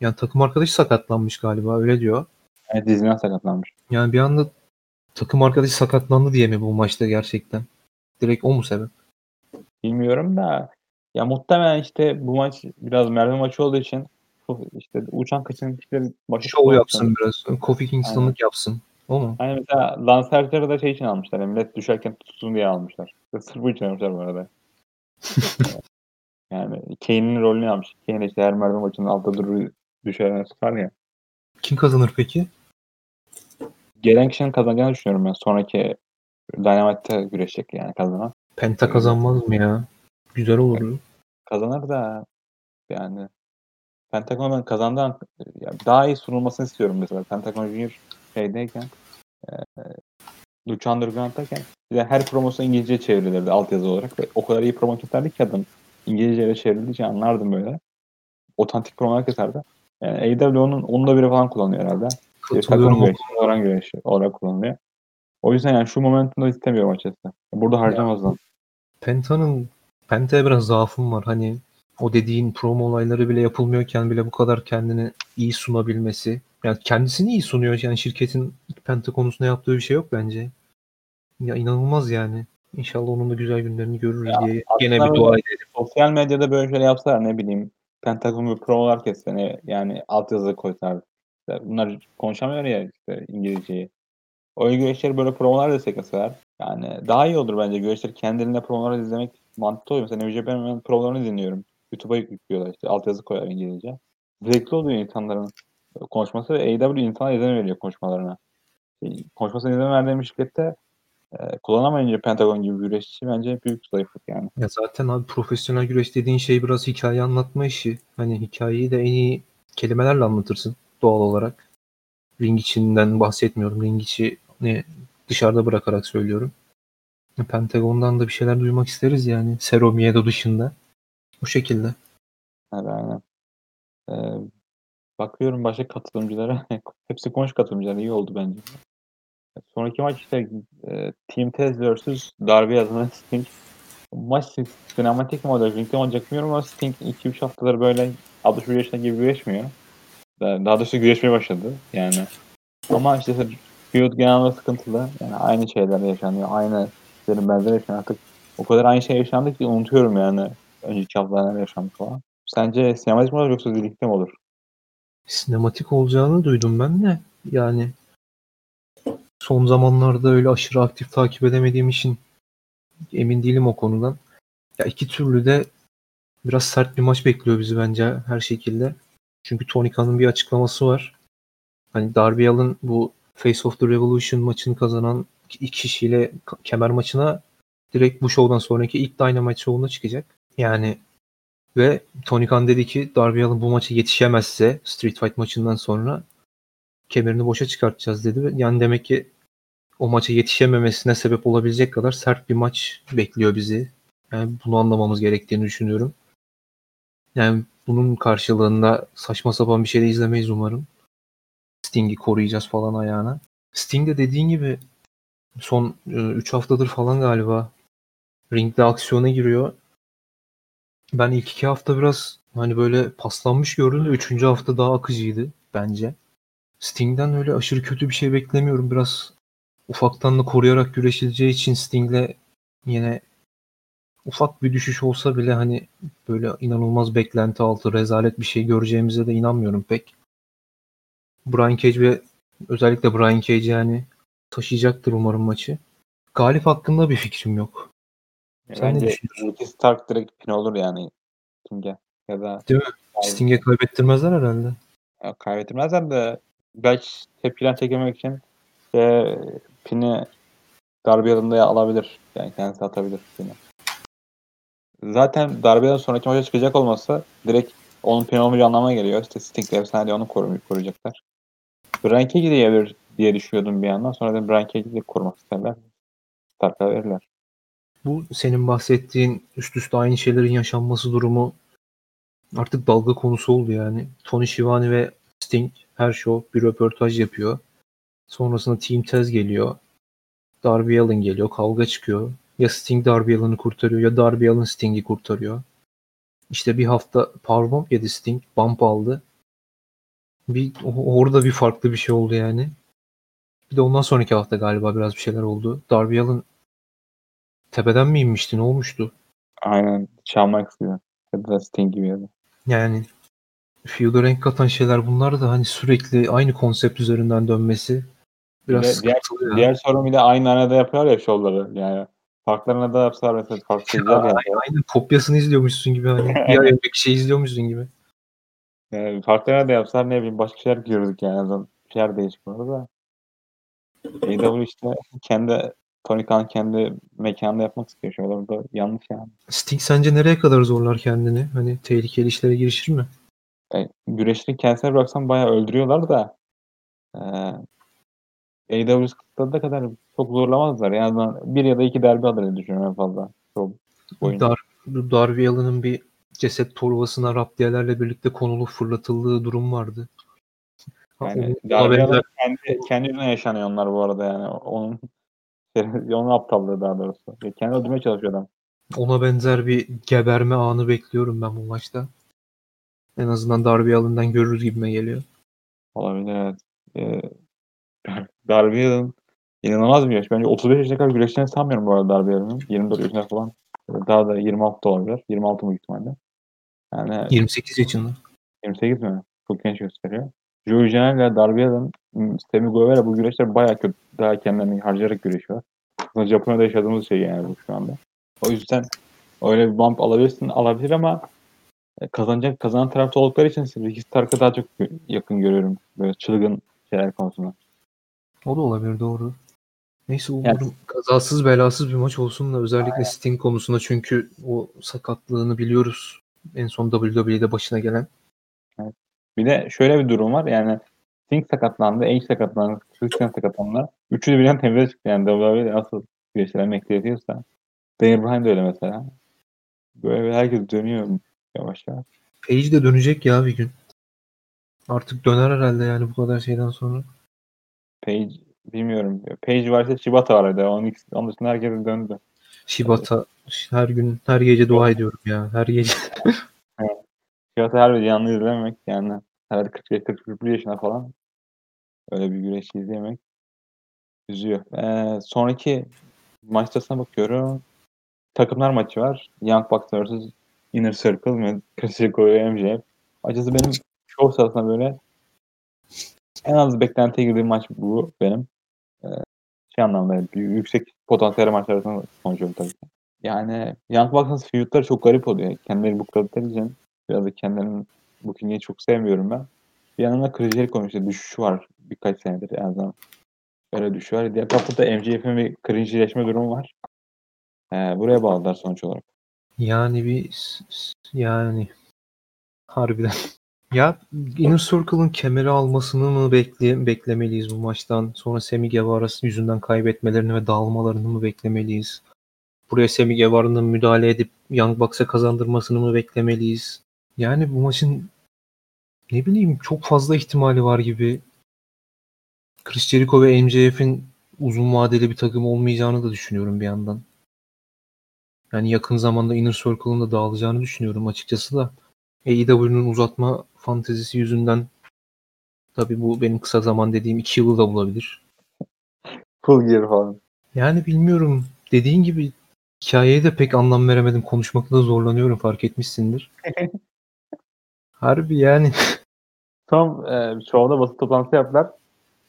B: yani takım arkadaşı sakatlanmış galiba öyle diyor.
A: Yani dizinden sakatlanmış.
B: Yani bir anda takım arkadaşı sakatlandı diye mi bu maçta gerçekten? Direkt o mu sebep?
A: Bilmiyorum da ya muhtemelen işte bu maç biraz mermi maçı olduğu için işte uçan kaçan kişiler başı
B: Şov yapsın biraz. Kofi Kingston'lık yapsın. O mu?
A: Hani mesela Lance Archer'ı da şey için almışlar. Yani millet düşerken tutsun diye almışlar. Sırf bu için almışlar bu arada. yani Kane'in rolünü almış. Kane işte her merdiven maçının altta durur düşer tutar ya.
B: Kim kazanır peki?
A: Gelen kişinin kazanacağını düşünüyorum ben. Sonraki Dynamite'te güreşecek yani kazanan.
B: Penta kazanmaz mı ya? Güzel olurdu.
A: Kazanır da yani Pentagon ben kazandığı an ya daha iyi sunulmasını istiyorum mesela. Pentagon Junior şeydeyken e, Lucha Underground'dayken bir de her promosyon İngilizce çevrilirdi altyazı olarak ve o kadar iyi promo keserdi ki adam İngilizce'ye çevrildiği için anlardım böyle. Otantik promolar keserdi. Yani AEW onun onda biri falan kullanıyor herhalde.
B: Katılıyorum.
A: güreşi, oran güreşi olarak kullanılıyor. O yüzden yani şu momentumda istemiyorum açıkçası. Burada harcamazlar.
B: Penta'nın Penta'ya biraz zaafım var. Hani o dediğin promo olayları bile yapılmıyorken bile bu kadar kendini iyi sunabilmesi. Yani kendisini iyi sunuyor. Yani şirketin Penta konusunda yaptığı bir şey yok bence. Ya inanılmaz yani. İnşallah onun da güzel günlerini görürüz
A: Ya
B: diye gene bir dua edelim.
A: Sosyal medyada böyle şeyler yapsalar ne bileyim Pentagon bir promolar kesse yani altyazı koysalar. Bunlar konuşamıyor ya işte İngilizceyi. O güreşleri böyle promolar destek mesela yani daha iyi olur bence. Güreşleri kendilerine promolar izlemek mantıklı oluyor. Mesela New Japan'ın promolarını dinliyorum. YouTube'a yüklüyorlar işte altyazı koyar İngilizce. Zevkli oluyor insanların konuşması ve AEW insana izin veriyor konuşmalarına. Konuşmasına izin verdiğim şirkette e, kullanamayınca Pentagon gibi bir güreşçi bence büyük zayıflık yani.
B: Ya zaten abi profesyonel güreş dediğin şey biraz hikaye anlatma işi. Hani hikayeyi de en iyi kelimelerle anlatırsın doğal olarak. Ring içinden bahsetmiyorum. Ring içi ne dışarıda bırakarak söylüyorum. Pentagon'dan da bir şeyler duymak isteriz yani. Sero Miedo dışında. O şekilde.
A: Evet, aynen. Ee, bakıyorum başka katılımcılara. Hepsi konuş katılımcılar. iyi oldu bence. Sonraki maç işte e, Team Tez vs. Darby adına Sting. Maç sinematik mi olacak, ringde olacak bilmiyorum ama Sting 2-3 haftadır böyle 61 yaşında gibi güreşmiyor. Daha daha doğrusu güreşmeye başladı yani. Ama işte feud genelde sıkıntılı. Yani aynı şeyler yaşanıyor. Aynı şeylerin benzeri yaşanıyor. Artık o kadar aynı şey yaşandı ki unutuyorum yani. Önceki haftalar neler yaşandı falan. Sence sinematik mi olur yoksa birlikte mi olur?
B: Sinematik olacağını duydum ben de. Yani son zamanlarda öyle aşırı aktif takip edemediğim için emin değilim o konudan. Ya iki türlü de biraz sert bir maç bekliyor bizi bence her şekilde. Çünkü Tony Khan'ın bir açıklaması var. Hani Darby Allin bu Face of the Revolution maçını kazanan iki kişiyle kemer maçına direkt bu şovdan sonraki ilk Dynamite şovuna çıkacak. Yani ve Tony Khan dedi ki Darby Allin bu maça yetişemezse Street Fight maçından sonra kemerini boşa çıkartacağız dedi. Yani demek ki o maça yetişememesine sebep olabilecek kadar sert bir maç bekliyor bizi. Yani bunu anlamamız gerektiğini düşünüyorum. Yani bunun karşılığında saçma sapan bir şey de izlemeyiz umarım. Sting'i koruyacağız falan ayağına. Sting de dediğin gibi son 3 haftadır falan galiba ringde aksiyona giriyor. Ben ilk iki hafta biraz hani böyle paslanmış gördüm de üçüncü hafta daha akıcıydı bence. Sting'den öyle aşırı kötü bir şey beklemiyorum. Biraz ufaktan da koruyarak güreşileceği için Sting'le yine ufak bir düşüş olsa bile hani böyle inanılmaz beklenti altı rezalet bir şey göreceğimize de inanmıyorum pek. Brian Cage ve özellikle Brian Cage yani taşıyacaktır umarım maçı. Galip hakkında bir fikrim yok. Sen
A: Bence? Ricky Stark direkt pin olur yani Sting'e. Ya da
B: Değil mi? Sting'e kaybettirmezler herhalde.
A: ya kaybettirmezler de belki tepkilen çekemek için işte pini Darby Allin'de alabilir. Yani kendisi atabilir pini. Zaten Darby Allin sonraki maça çıkacak olmasa direkt onun pin olmayacağı anlamına geliyor. İşte Sting efsane onu korumayı koruyacaklar. De gelir diye düşünüyordum bir yandan. Sonra da Brian Cage'i de korumak isterler. Stark'a verirler.
B: Bu senin bahsettiğin üst üste aynı şeylerin yaşanması durumu artık dalga konusu oldu yani. Tony Schiavone ve Sting her show bir röportaj yapıyor. Sonrasında Team Taz geliyor. Darby Allin geliyor. Kavga çıkıyor. Ya Sting Darby Allin'i kurtarıyor ya Darby Allin Sting'i kurtarıyor. İşte bir hafta powerbomb yedi Sting. Bump aldı. Bir, orada bir farklı bir şey oldu yani. Bir de ondan sonraki hafta galiba biraz bir şeyler oldu. Darby Allin tepeden mi inmişti? Ne olmuştu?
A: Aynen çalmak istiyor. Ya da Sting gibi ya da.
B: Yani feud'a renk katan şeyler bunlar da hani sürekli aynı konsept üzerinden dönmesi biraz
A: Bir de diğer-
B: sıkıntılı ya.
A: Diğer sorun bir de aynı arada yapıyorlar ya şovları. Yani farklı arada yapsalar mesela farklı seyirciler de yapıyor.
B: Aynen kopyasını izliyormuşsun gibi hani. Bir ay önceki şey izliyormuşsun gibi.
A: Yani farklı arada yapsalar ne bileyim başka şeyler görürdük yani. Azından şeyler değişik bu arada. AEW işte kendi Tony Khan kendi mekanında yapmak istiyor şovları da yanlış yani.
B: Sting sence nereye kadar zorlar kendini? Hani tehlikeli işlere girişir mi?
A: yani güreşini kendisine bıraksan bayağı öldürüyorlar da e, AEW kıtladığı kadar çok zorlamazlar. Yani bir ya da iki derbi alır diye düşünüyorum en fazla. Çok.
B: Dar, Darby Allin'ın bir ceset torbasına raptiyelerle birlikte konulup fırlatıldığı durum vardı.
A: Yani
B: benzer-
A: alan kendi, kendi yaşanıyor onlar bu arada yani. Onun onun aptallığı daha doğrusu. Ya Kendi öldürmeye çalışıyor adam.
B: ona benzer bir geberme anı bekliyorum ben bu maçta. En azından Darby Allin'den görürüz gibime geliyor.
A: Olabilir evet. Ee, Darby Allin inanılmaz bir yaş. Bence 35 yaşına kadar güreşeceğini sanmıyorum bu arada Darby Allin'in. 24 yaşında falan. Daha da 26 da olabilir. 26 büyük ihtimalle. Yani
B: 28 yaşında.
A: 28 mi? Çok genç gösteriyor. Janela ile Darby Allin, m, Sammy Guevara bu güreşler bayağı kötü. Daha kendilerini harcayarak güreşiyor. Aslında Japonya'da yaşadığımız şey yani bu şu anda. O yüzden öyle bir bump alabilirsin, alabilir ama e, kazanacak kazanan tarafta oldukları için Ricky Stark'a daha çok yakın görüyorum. Böyle çılgın şeyler konusunda.
B: O da olabilir doğru. Neyse umarım kazasız belasız bir maç olsun da özellikle Sting konusunda çünkü o sakatlığını biliyoruz. En son WWE'de başına gelen.
A: Bir de şöyle bir durum var yani Sting sakatlandı, Edge sakatlandı, Christian sakatlandı. Üçü de birden temize çıktı yani WWE nasıl güreşler bekletiyorsa. Daniel Bryan da öyle mesela. Böyle herkes dönüyor yavaş yavaş.
B: Page de dönecek ya bir gün. Artık döner herhalde yani bu kadar şeyden sonra.
A: Page bilmiyorum. Page varsa Shibata var orada. Onun, onun dışında herkes döndü.
B: Shibata her gün her gece dua ediyorum ya. Her gece.
A: Her bir canlı izlemek yani herhalde 40-41 yaşında falan öyle bir güreşi izlemek üzüyor. Ee, sonraki maçtasına bakıyorum. Takımlar maçı var. Young Bucks vs. Inner Circle Jericho ve MJF. Açıkçası benim show sırasında böyle en az beklentiye girdiğim maç bu benim. Ee, şey anlamda yüksek potansiyel maçlar arasında konuşuyorum tabii ki. Yani Young Bucks'ın feud'ları çok garip oluyor. Kendileri bookladıkları için biraz da kendilerinin booking'i çok sevmiyorum ben. Bir yandan da Jericho'nun işte düşüşü var birkaç senedir en azından. Öyle düşüyor. Diğer tarafta da MJF'in bir cringe'leşme durumu var. He, buraya bağladılar sonuç olarak.
B: Yani bir yani harbiden. Ya Inner Circle'ın kemeri almasını mı bekle, beklemeliyiz bu maçtan? Sonra Semi Guevara yüzünden kaybetmelerini ve dağılmalarını mı beklemeliyiz? Buraya Semi Guevara'nın müdahale edip Young Bucks'a kazandırmasını mı beklemeliyiz? Yani bu maçın ne bileyim çok fazla ihtimali var gibi. Chris Jericho ve MJF'in uzun vadeli bir takım olmayacağını da düşünüyorum bir yandan. Yani yakın zamanda Inner Circle'ın da dağılacağını düşünüyorum açıkçası da. AEW'nun uzatma fantezisi yüzünden tabii bu benim kısa zaman dediğim 2 yılı da bulabilir.
A: Full gear falan.
B: Yani bilmiyorum. Dediğin gibi hikayeye de pek anlam veremedim. Konuşmakta da zorlanıyorum fark etmişsindir. Harbi yani.
A: Son e, şovda basın toplantısı yaptılar.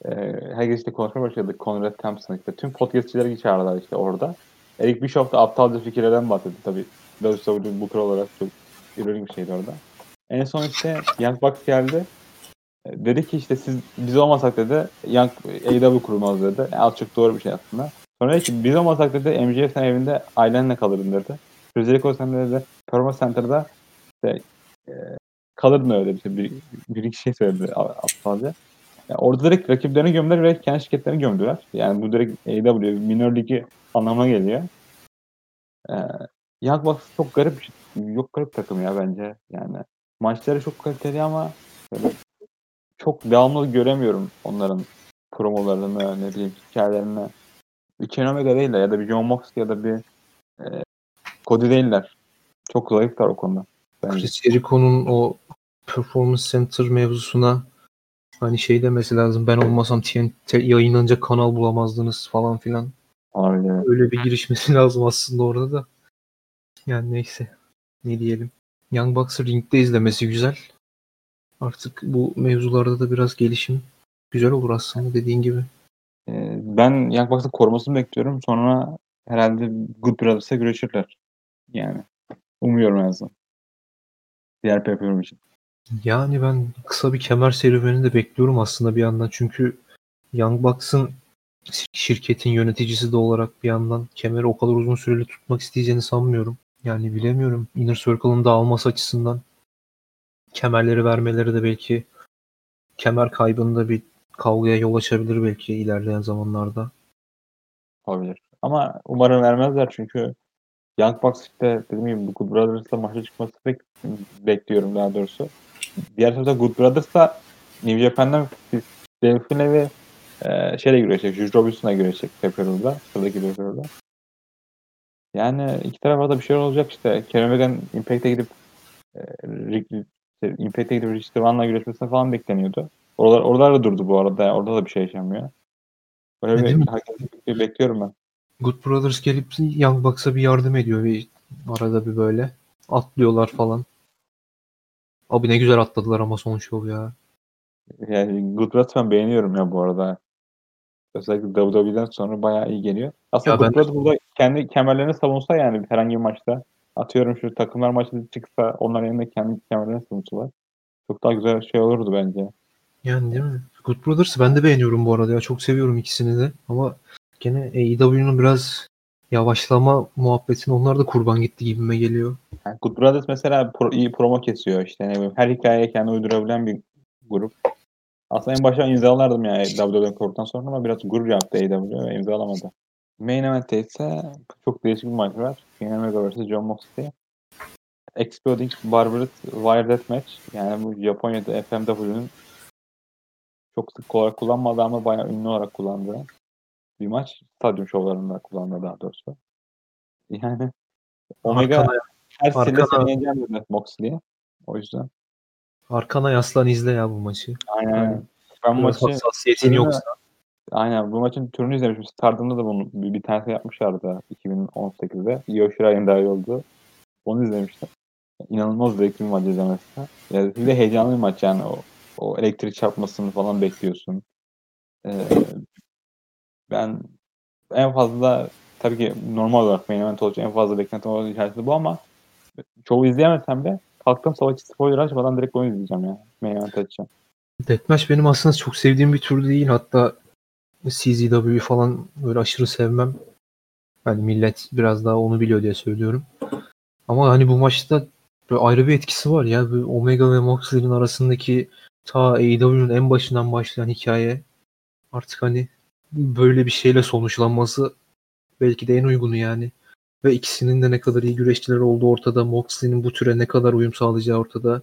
A: E, herkes işte konuşmaya başladı. Conrad Thompson işte. Tüm podcastçileri çağırdılar işte orada. Eric Bischoff da aptalca fikirlerden bahsetti tabii. WWE Booker olarak çok ironik bir şeydi orada. En son işte Young Bucks geldi. E, Dedi ki işte siz biz olmasak dedi Young AEW kurulmaz dedi. Yani az çok doğru bir şey aslında. Sonra dedi ki biz olmasak dedi MJF sen evinde ailenle kalırdın dedi. Jericho sen de dedi Performance Center'da işte e, kalırdın öyle bir şey. Bir, bir iki şey söyledi aptalca. Yani orada direkt rakiplerini gömdüler ve kendi şirketlerini gömdüler. Yani bu direkt AEW minor ligi anlamına geliyor. Ee, Young Bucks çok garip yok garip takım ya bence. Yani maçları çok kaliteli ama böyle çok devamlı göremiyorum onların promolarını, ne bileyim hikayelerini. Kenny Omega değiller ya da bir John Moxley ya da bir e, Cody değiller. Çok zayıflar o konuda. Bence.
B: Chris Jericho'nun o Performance Center mevzusuna hani şey demesi lazım. Ben olmasam TNT yayınlanacak kanal bulamazdınız falan filan.
A: Olabilir.
B: Öyle bir girişmesi lazım aslında orada da. Yani neyse. Ne diyelim. Young Bucks'ı ringde izlemesi güzel. Artık bu mevzularda da biraz gelişim güzel olur aslında dediğin gibi.
A: Ee, ben Young Bucks'ın korumasını bekliyorum. Sonra herhalde Good Brothers'a güreşirler. Yani umuyorum en azından. Diğer pay için.
B: Yani ben kısa bir kemer serüveni de bekliyorum aslında bir yandan. Çünkü Young Bucks'ın şirketin yöneticisi de olarak bir yandan kemeri o kadar uzun süreli tutmak isteyeceğini sanmıyorum. Yani bilemiyorum. Inner Circle'ın dağılması açısından kemerleri vermeleri de belki kemer kaybında bir kavgaya yol açabilir belki ilerleyen zamanlarda.
A: Olabilir. Ama umarım vermezler çünkü Young Bucks işte dediğim gibi Good Brothers'la maça çıkması pek bekliyorum daha doğrusu. Diğer tarafta Good Brothers da New Japan'dan Delphine ve e, şeyle güreşecek. Juice Robinson'a güreşecek Pepperell'da. Sıradaki Pepperell'da. Yani iki tarafa da bir şey olacak işte. Kenny Omega'nın Impact'e gidip e, Rick, Impact'e gidip Rich Swan'la güreşmesine falan bekleniyordu. Oralar, oralar da durdu bu arada. Orada da bir şey yaşanmıyor. Böyle
B: E, mi?
A: bir hareketlilik bekliyorum ben.
B: Good Brothers gelip Young Bucks'a bir yardım ediyor bir arada bir böyle. Atlıyorlar falan. Abi ne güzel atladılar ama son şov ya.
A: Yani Good ben beğeniyorum ya bu arada. Özellikle WWE'den sonra bayağı iyi geliyor. Aslında
B: Ya
A: Good burada kendi kemerlerini savunsa yani herhangi bir maçta. Atıyorum şu takımlar maçı çıksa onlar yerine kendi kemerlerini savunsalar. Çok daha güzel şey olurdu bence.
B: Yani değil mi? Good Brothers'ı ben de beğeniyorum bu arada ya. Çok seviyorum ikisini de. Ama gene AEW'nun biraz yavaşlama muhabbetine onlar da kurban gitti gibime geliyor.
A: Yani Good Brothers mesela pro, iyi promo kesiyor işte ne bileyim. Her hikayeye kendi uydurabilen bir grup. Aslında en başta imzalardım yani WWE'den kurduktan sonra ama biraz gurur yaptı AEW ve imzalamadı. Main event'te ise çok değişik bir maç var. Kenny Omega vs. John Moxley. Exploding Barbarous Wire Death Match. Yani bu Japonya'da FMW'nin çok sık olarak kullanmadığı ama bayağı ünlü olarak kullandığı bir maç. Stadyum şovlarında kullandığı daha doğrusu. Yani Omega
B: Arkana,
A: her seni yeneceğim dedi Moxley'e. O yüzden.
B: arkana yaslan izle ya bu maçı.
A: Aynen.
B: Aynen.
A: Ben bu maçı
B: hassasiyetin yoksa.
A: Aynen bu maçın türünü izlemişim. Stardom'da da bunu bir, bir tanesi yapmışlardı 2018'de. Io Shirai'nin daha iyi oldu. Onu izlemiştim. İnanılmaz zevkli bir maç izlemesi. Yani bir de heyecanlı bir maç yani. O, o elektrik çarpmasını falan bekliyorsun. Ee, ben en fazla tabii ki normal olarak main event olacak en fazla beklentim olan içerisinde bu ama çoğu izleyemesem de kalktım savaşçı spoiler açmadan direkt onu izleyeceğim ya. Main event açacağım.
B: Deathmatch benim aslında çok sevdiğim bir tür değil. Hatta CZW falan böyle aşırı sevmem. Hani millet biraz daha onu biliyor diye söylüyorum. Ama hani bu maçta böyle ayrı bir etkisi var ya. Bu Omega ve Moxley'nin arasındaki ta AEW'nun en başından başlayan hikaye artık hani böyle bir şeyle sonuçlanması belki de en uygunu yani. Ve ikisinin de ne kadar iyi güreşçiler olduğu ortada. Moxley'nin bu türe ne kadar uyum sağlayacağı ortada.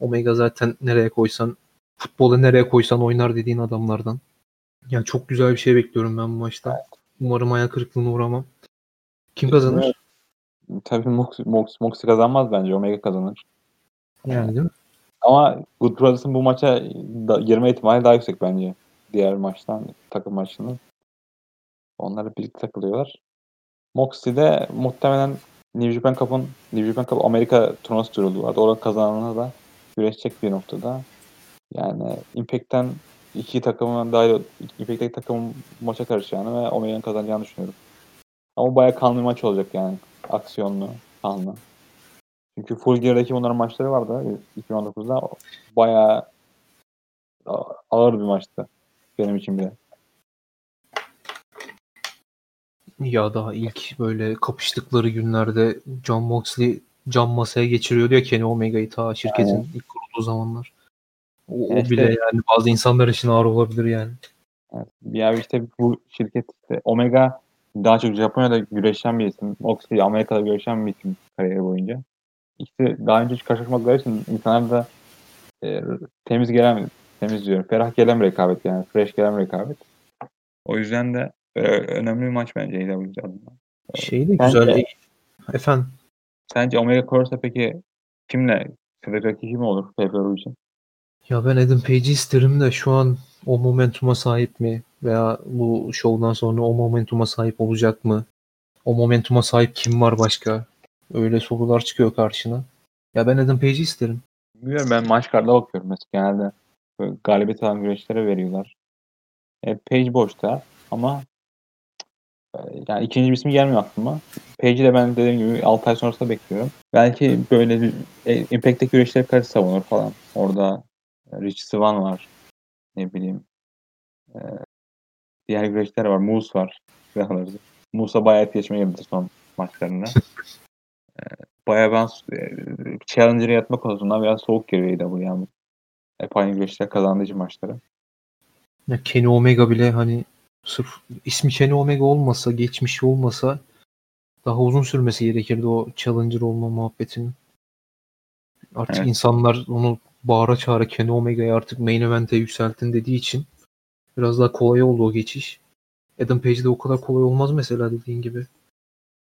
B: Omega zaten nereye koysan, futbola nereye koysan oynar dediğin adamlardan. Yani çok güzel bir şey bekliyorum ben bu maçta. Umarım ayak kırıklığına uğramam. Kim kazanır?
A: Evet. Tabii Mox, Mox, Moxie kazanmaz bence. Omega kazanır.
B: Yani değil mi?
A: Ama Good Brothers'ın bu maça da, girme ihtimali daha yüksek bence. Diğer maçtan, takım maçından. Onlar birlikte takılıyorlar. Moxie de muhtemelen New Japan Cup'ın New Japan Cup Amerika turnuvası türlü vardı. Orada kazananla da güreşecek bir noktada. Yani Impact'ten iki takımın dahil Impact'teki takımın maça karışacağını ve Omega'nın kazanacağını düşünüyorum. Ama bayağı kanlı bir maç olacak yani. Aksiyonlu, kanlı. Çünkü Full Gear'daki bunların maçları vardı 2019'da. Bayağı ağır bir maçtı. Benim için bile.
B: Ya daha ilk böyle kapıştıkları günlerde John Moxley cam masaya geçiriyordu ya Kenny Omega'yı ta şirketin
A: Aynen.
B: ilk kurulduğu zamanlar. O, o
A: işte-
B: bile yani bazı insanlar için ağır olabilir yani.
A: Evet. Ya işte bu şirket işte Omega daha çok Japonya'da güreşen bir isim. Moxley Amerika'da güreşen bir isim kariyeri boyunca. İşte daha önce hiç karşılaşmadıkları için insanlar da e, temiz gelen, temiz diyorum, ferah gelen rekabet yani. Fresh gelen rekabet. O yüzden de önemli bir maç bence AEW adına.
B: Şey de güzel. Efendim
A: Sence Omega korursa peki kimle? Sıradaki kim olur pay için?
B: ya ben Adam Page'i isterim de şu an o momentuma sahip mi? Veya bu şovdan sonra o momentuma sahip olacak mı? O momentuma sahip kim var başka? Öyle sorular çıkıyor karşına. Ya ben Adam Page'i isterim.
A: Bilmiyorum ben maç kartına bakıyorum mesela genelde böyle galibiyet alan güreşlere veriyorlar. E, Page boşta ama e, yani ikinci bir isim gelmiyor aklıma. Page'i de ben dediğim gibi 6 ay sonrasında bekliyorum. Belki böyle bir e, Impact'teki güreşleri karşı savunur falan. Orada e, Rich Swann var. Ne bileyim. E, diğer güreşler var. Moose var. Moose'a bayağı etkileşime girdi son maçlarında. e, bayağı ben e, Challenger'a yatma konusunda biraz soğuk geliyor bu yani. Hep aynı güreşler kazandığı için maçları.
B: Ya Kenny Omega bile hani sırf ismi Kenny Omega olmasa, geçmişi olmasa daha uzun sürmesi gerekirdi o Challenger olma muhabbetinin. Artık
A: Evet.
B: insanlar onu bağıra çağıra Kenny Omega'yı artık main event'e yükseltin dediği için biraz daha kolay oldu o geçiş. Adam Page'de o kadar kolay olmaz mesela dediğin gibi.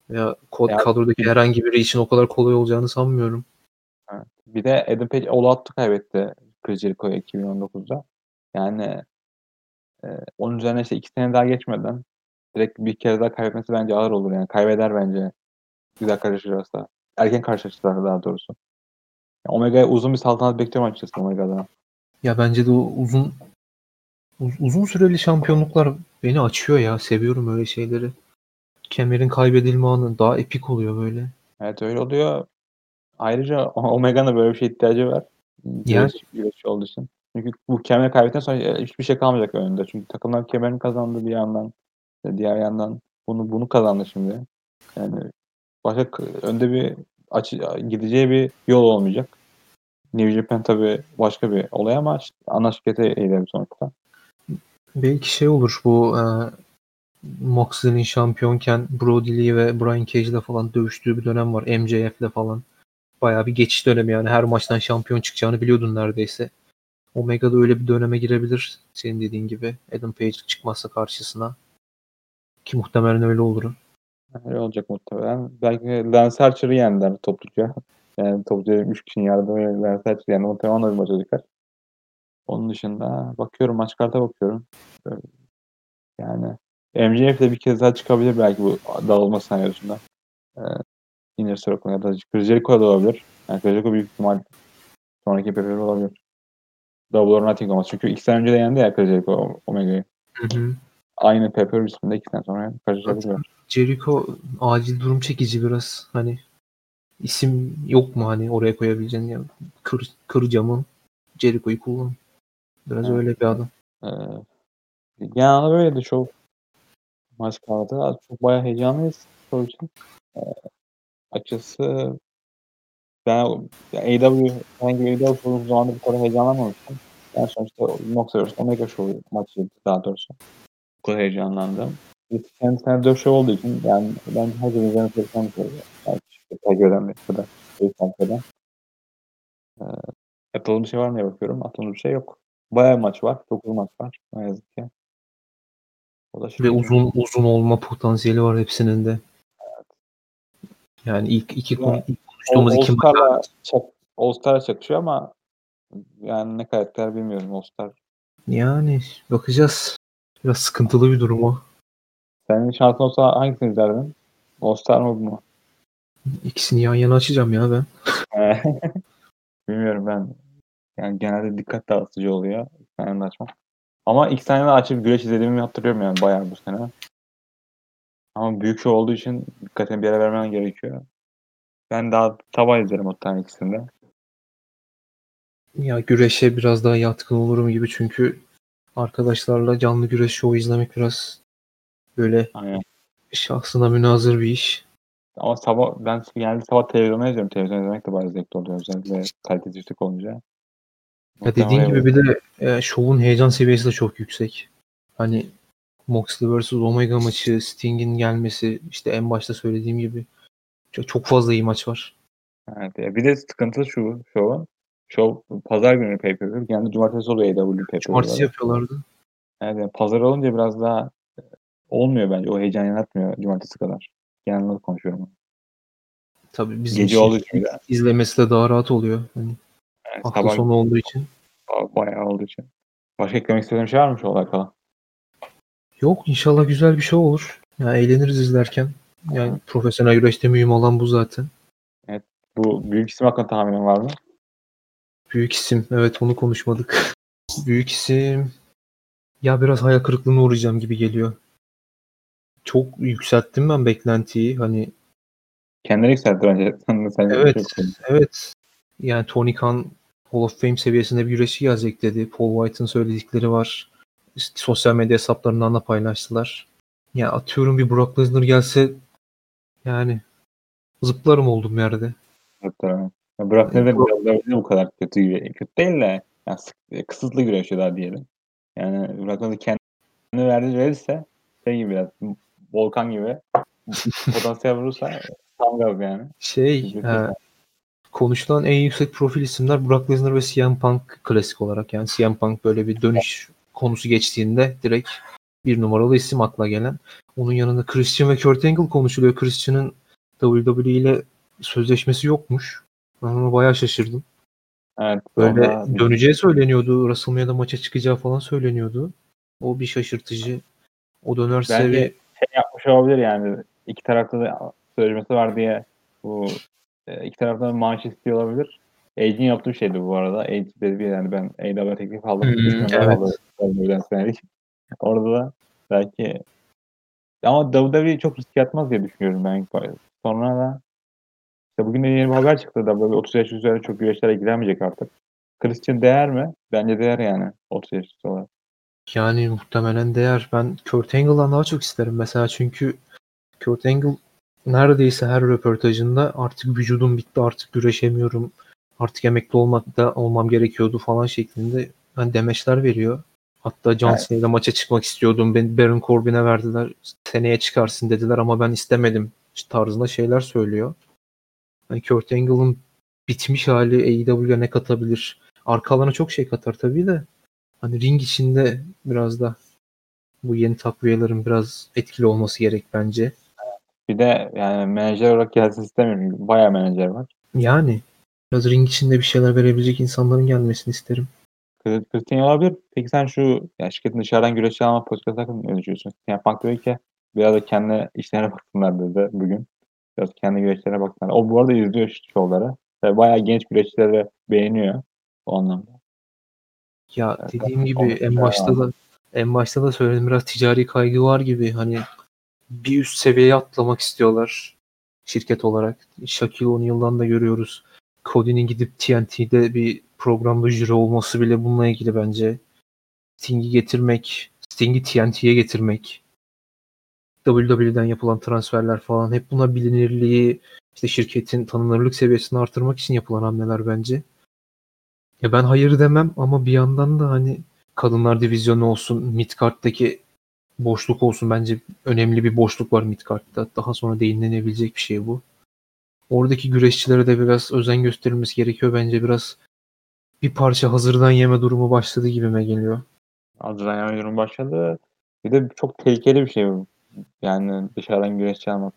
B: Ya, ko-
A: Ya-
B: kadrodaki herhangi biri için o kadar kolay olacağını sanmıyorum.
A: Bir de Adam Page All Out'u kaybetti Chris Jericho'ya 2019'da. Yani e, onun üzerine işte iki sene daha geçmeden direkt bir kere daha kaybetmesi bence ağır olur yani. Kaybeder bence. Güzel karşılaşırsa. Erken karşılaşırsa daha doğrusu. Yani Omega'ya uzun bir saltanat bekliyorum açıkçası Omega'dan.
B: Ya bence de o uzun uz- uzun süreli şampiyonluklar beni açıyor ya. Seviyorum öyle şeyleri. Kemerin kaybedilme anı daha epik oluyor böyle.
A: Evet öyle oluyor. Ayrıca Omega'nın da böyle bir şey ihtiyacı var. Güreş, güreşçi olduğu için. Çünkü bu kemeri kaybettikten sonra e, hiçbir şey kalmayacak önünde. Çünkü takımlar kemerini kazandı bir yandan. Diğer yandan bunu bunu kazandı şimdi. Yani başka önde bir açı, gideceği bir yol olmayacak. New Japan tabii başka bir olay ama işte ana şirkete eğilir sonuçta.
B: Belki şey olur bu e, Moxley'nin şampiyonken Brody Lee ve Brian Cage'le falan dövüştüğü bir dönem var. MJF'le falan. Bayağı bir geçiş dönemi yani. Her maçtan şampiyon çıkacağını biliyordun neredeyse. Omega'da öyle bir döneme girebilir. Senin dediğin gibi. Adam Page çıkmazsa karşısına. Ki muhtemelen öyle olur.
A: Öyle olacak muhtemelen. Belki Lance Archer'ı yendiler topluca. Yani topluca 3 kişinin yardımıyla Lance Archer yendi. Muhtemelen o bir maç olacak. Onun dışında bakıyorum maç karta bakıyorum. Yani MJF de bir kez daha çıkabilir belki bu dağılma senaryosunda. Ee, Inner Circle ya da Chris Jericho da olabilir. Yani Chris Jericho büyük ihtimal sonraki PPV olabilir. Double or Nothing olmaz. Çünkü iki sene önce de yendi ya Chris Jericho Omega'yı. Aynı PPV isminde iki sene sonra karşılaşabiliyor.
B: Jericho acil durum çekici biraz. Hani isim yok mu hani oraya koyabileceğin ya kır, kır camı Jericho'yu kullan. Biraz
A: Evet.
B: öyle bir adam.
A: Ee, genelde böyleydi çok maç kaldı. Çok bayağı heyecanlıyız show için. Eee, açıkçası ben ya AEW herhangi bir AEW zamandır bu kadar heyecanlanmamıştım. En sonuçta Nox vs. Omega Show maçıydı daha doğrusu. Bu kadar heyecanlandım. Geçen sene 4 show olduğu için yani ben herkesin üzerine bir şey. Yani işte takip eden bir kadar. Şey takip eden. Atılmış bir şey var mı diye bakıyorum. Atılmış bir şey yok. Bayağı bir maç var. 9 maç var. Ne yazık ki. O da
B: Ve uzun uzun olma potansiyeli var hepsinin de. Yani ilk iki konu ilk konuştuğumuz
A: All
B: iki maç
A: Star'la çak, All Star'a çakışıyor ama yani ne karakter bilmiyorum All Star.
B: yani bakacağız. Biraz sıkıntılı bir durum o.
A: Senin şansın olsa hangisini izlerdin? All Star mı bu mu?
B: İkisini yan yana açacağım ya ben.
A: bilmiyorum ben. Yani genelde dikkat dağıtıcı oluyor. Ben de açmam. Ama ilk sene de açıp güreş izlediğimi hatırlıyorum yani bayağı bu sene. Ama büyük şey olduğu için dikkatini bir yere vermen gerekiyor. Ben daha tava izlerim o tane ikisinde.
B: Ya güreşe biraz daha yatkın olurum gibi çünkü arkadaşlarla canlı güreş şovu izlemek biraz böyle
A: Aynen.
B: şahsına münazır bir iş.
A: Ama sabah ben genelde sabah televizyonda izliyorum. Televizyon izlemek de bayağı zevkli oluyor özellikle kalitesi yüksek olunca.
B: Ya dediğin gibi bir de e, şovun heyecan seviyesi de çok yüksek. Hani Moxley vs Omega maçı, Sting'in gelmesi, işte en başta söylediğim gibi çok, çok fazla iyi maç var.
A: Evet. Bir de sıkıntı şu şovun. Show pazar günü pay per view. Genelde cumartesi oluyor AEW pay per
B: Cumartesi yapıyorlardı.
A: Evet, yani pazar olunca biraz daha e, olmuyor bence. O heyecan yaratmıyor cumartesi kadar. Genel olarak konuşuyorum.
B: Tabii bizim
A: Gece
B: için
A: de.
B: izlemesi de daha rahat oluyor. Hani
A: Yani
B: hafta
A: sabah
B: sonu olduğu için.
A: bayağı olduğu için. Başka eklemek istediğin şey var mı şu alakalı?
B: Yok inşallah güzel bir şey olur. Ya eğleniriz izlerken. Yani profesyonel güreşte mühim olan bu zaten.
A: Bu büyük isim hakkında tahminin var mı?
B: Büyük isim. Evet onu konuşmadık. Büyük isim. Ya biraz hayal kırıklığına uğrayacağım gibi geliyor. Çok yükselttim ben beklentiyi. Hani
A: Kendini yükseltti bence. Sen,
B: evet evet. Yani Tony Khan Hall of Fame seviyesinde bir güreşçi gelecek dedi. Paul White'ın söyledikleri var. Sosyal medya hesaplarından da paylaştılar. Ya atıyorum bir Brock Lesnar gelse yani zıplarım olduğum yerde.
A: Hatta ya Brock Lesnar WWE'de bu kadar kötü gibi. Kötü değil de yani kısıtlı güreşiyor daha diyelim. Yani Brock Lesnar kendini verdi verirse şey gibi biraz volkan gibi potansiyel vurursa tam gaz yani.
B: Şey e, konuşulan en yüksek profil isimler Brock Lesnar ve CM Punk klasik olarak. Yani CM Punk böyle bir dönüş konusu geçtiğinde direkt bir numaralı isim akla gelen. Onun yanında Christian ve Kurt Angle konuşuluyor. Christian'ın WWE ile sözleşmesi yokmuş. Ben ona bayağı şaşırdım.
A: Evet.
B: Böyle döneceği söyleniyordu. WrestleMania'da maça çıkacağı falan söyleniyordu. O bir şaşırtıcı. O dönerse
A: Bence
B: bir
A: şey yapmış olabilir yani. iki tarafta da sözleşmesi var diye bu e, iki taraftan maaş istiyor olabilir. Age'in yaptığı şeydi bu arada. Age dedi yani ben AEW teklif aldım. Dolar
B: evet.
A: aldım senelik. Orada da belki ama WWE çok risk atmaz diye düşünüyorum ben. ilk başta. Sonra da işte bugün de yeni bir haber çıktı. WWE 30 yaş üzeri çok güreşlere giremeyecek artık. Christian değer mi? Bence değer yani 30 yaş üstü olarak.
B: Yani muhtemelen değer. Ben Kurt Angle'dan daha çok isterim mesela çünkü Kurt Angle neredeyse her röportajında artık vücudum bitti artık güreşemiyorum artık emekli olmakta olmam gerekiyordu falan şeklinde hani demeçler veriyor. Hatta John
A: Evet.
B: Maça çıkmak istiyordum. Ben Baron Corbin'e verdiler. Seneye çıkarsın dediler ama ben istemedim tarzında şeyler söylüyor. Hani Kurt Angle'ın bitmiş hali AEW'ye ne katabilir? Arka alana çok şey katar tabii de. Hani ring içinde biraz da bu yeni takviyelerin biraz etkili olması gerek bence.
A: Bir de yani menajer olarak gelsin istemiyorum. Bayağı menajer var.
B: Yani biraz ring içinde bir şeyler verebilecek insanların gelmesini isterim.
A: Christian olabilir. Peki sen şu ya şirketin dışarıdan güreşçi alma politikası hakkında ne düşünüyorsun? Yani Punk dedi ki biraz da kendi işlerine baksınlar dedi bugün. Biraz kendi güreşlerine baksınlar. O bu arada izliyor şovları. Ve bayağı genç güreşçileri beğeniyor o anlamda.
B: Ya
A: Evet,
B: dediğim gibi en başta da en başta da söyledim biraz ticari kaygı var gibi hani bir üst seviyeye atlamak istiyorlar şirket olarak. Shaquille O'Neal'dan da görüyoruz. Cody'nin gidip TNT'de bir programda jüri olması bile bununla ilgili bence. Sting'i getirmek, Sting'i TNT'ye getirmek. WWE'den yapılan transferler falan hep buna bilinirliği, işte şirketin tanınırlık seviyesini artırmak için yapılan hamleler bence. Ya ben hayır demem ama bir yandan da hani kadınlar divizyonu olsun, midcard'daki boşluk olsun bence önemli bir boşluk var midcard'da. Daha sonra değinilebilecek bir şey bu. Oradaki güreşçilere de biraz özen gösterilmesi gerekiyor. Bence biraz bir parça hazırdan yeme durumu başladı gibime geliyor.
A: Hazırdan yorum başladı. Bir de çok tehlikeli bir şey bu. Yani dışarıdan güreşçi almak.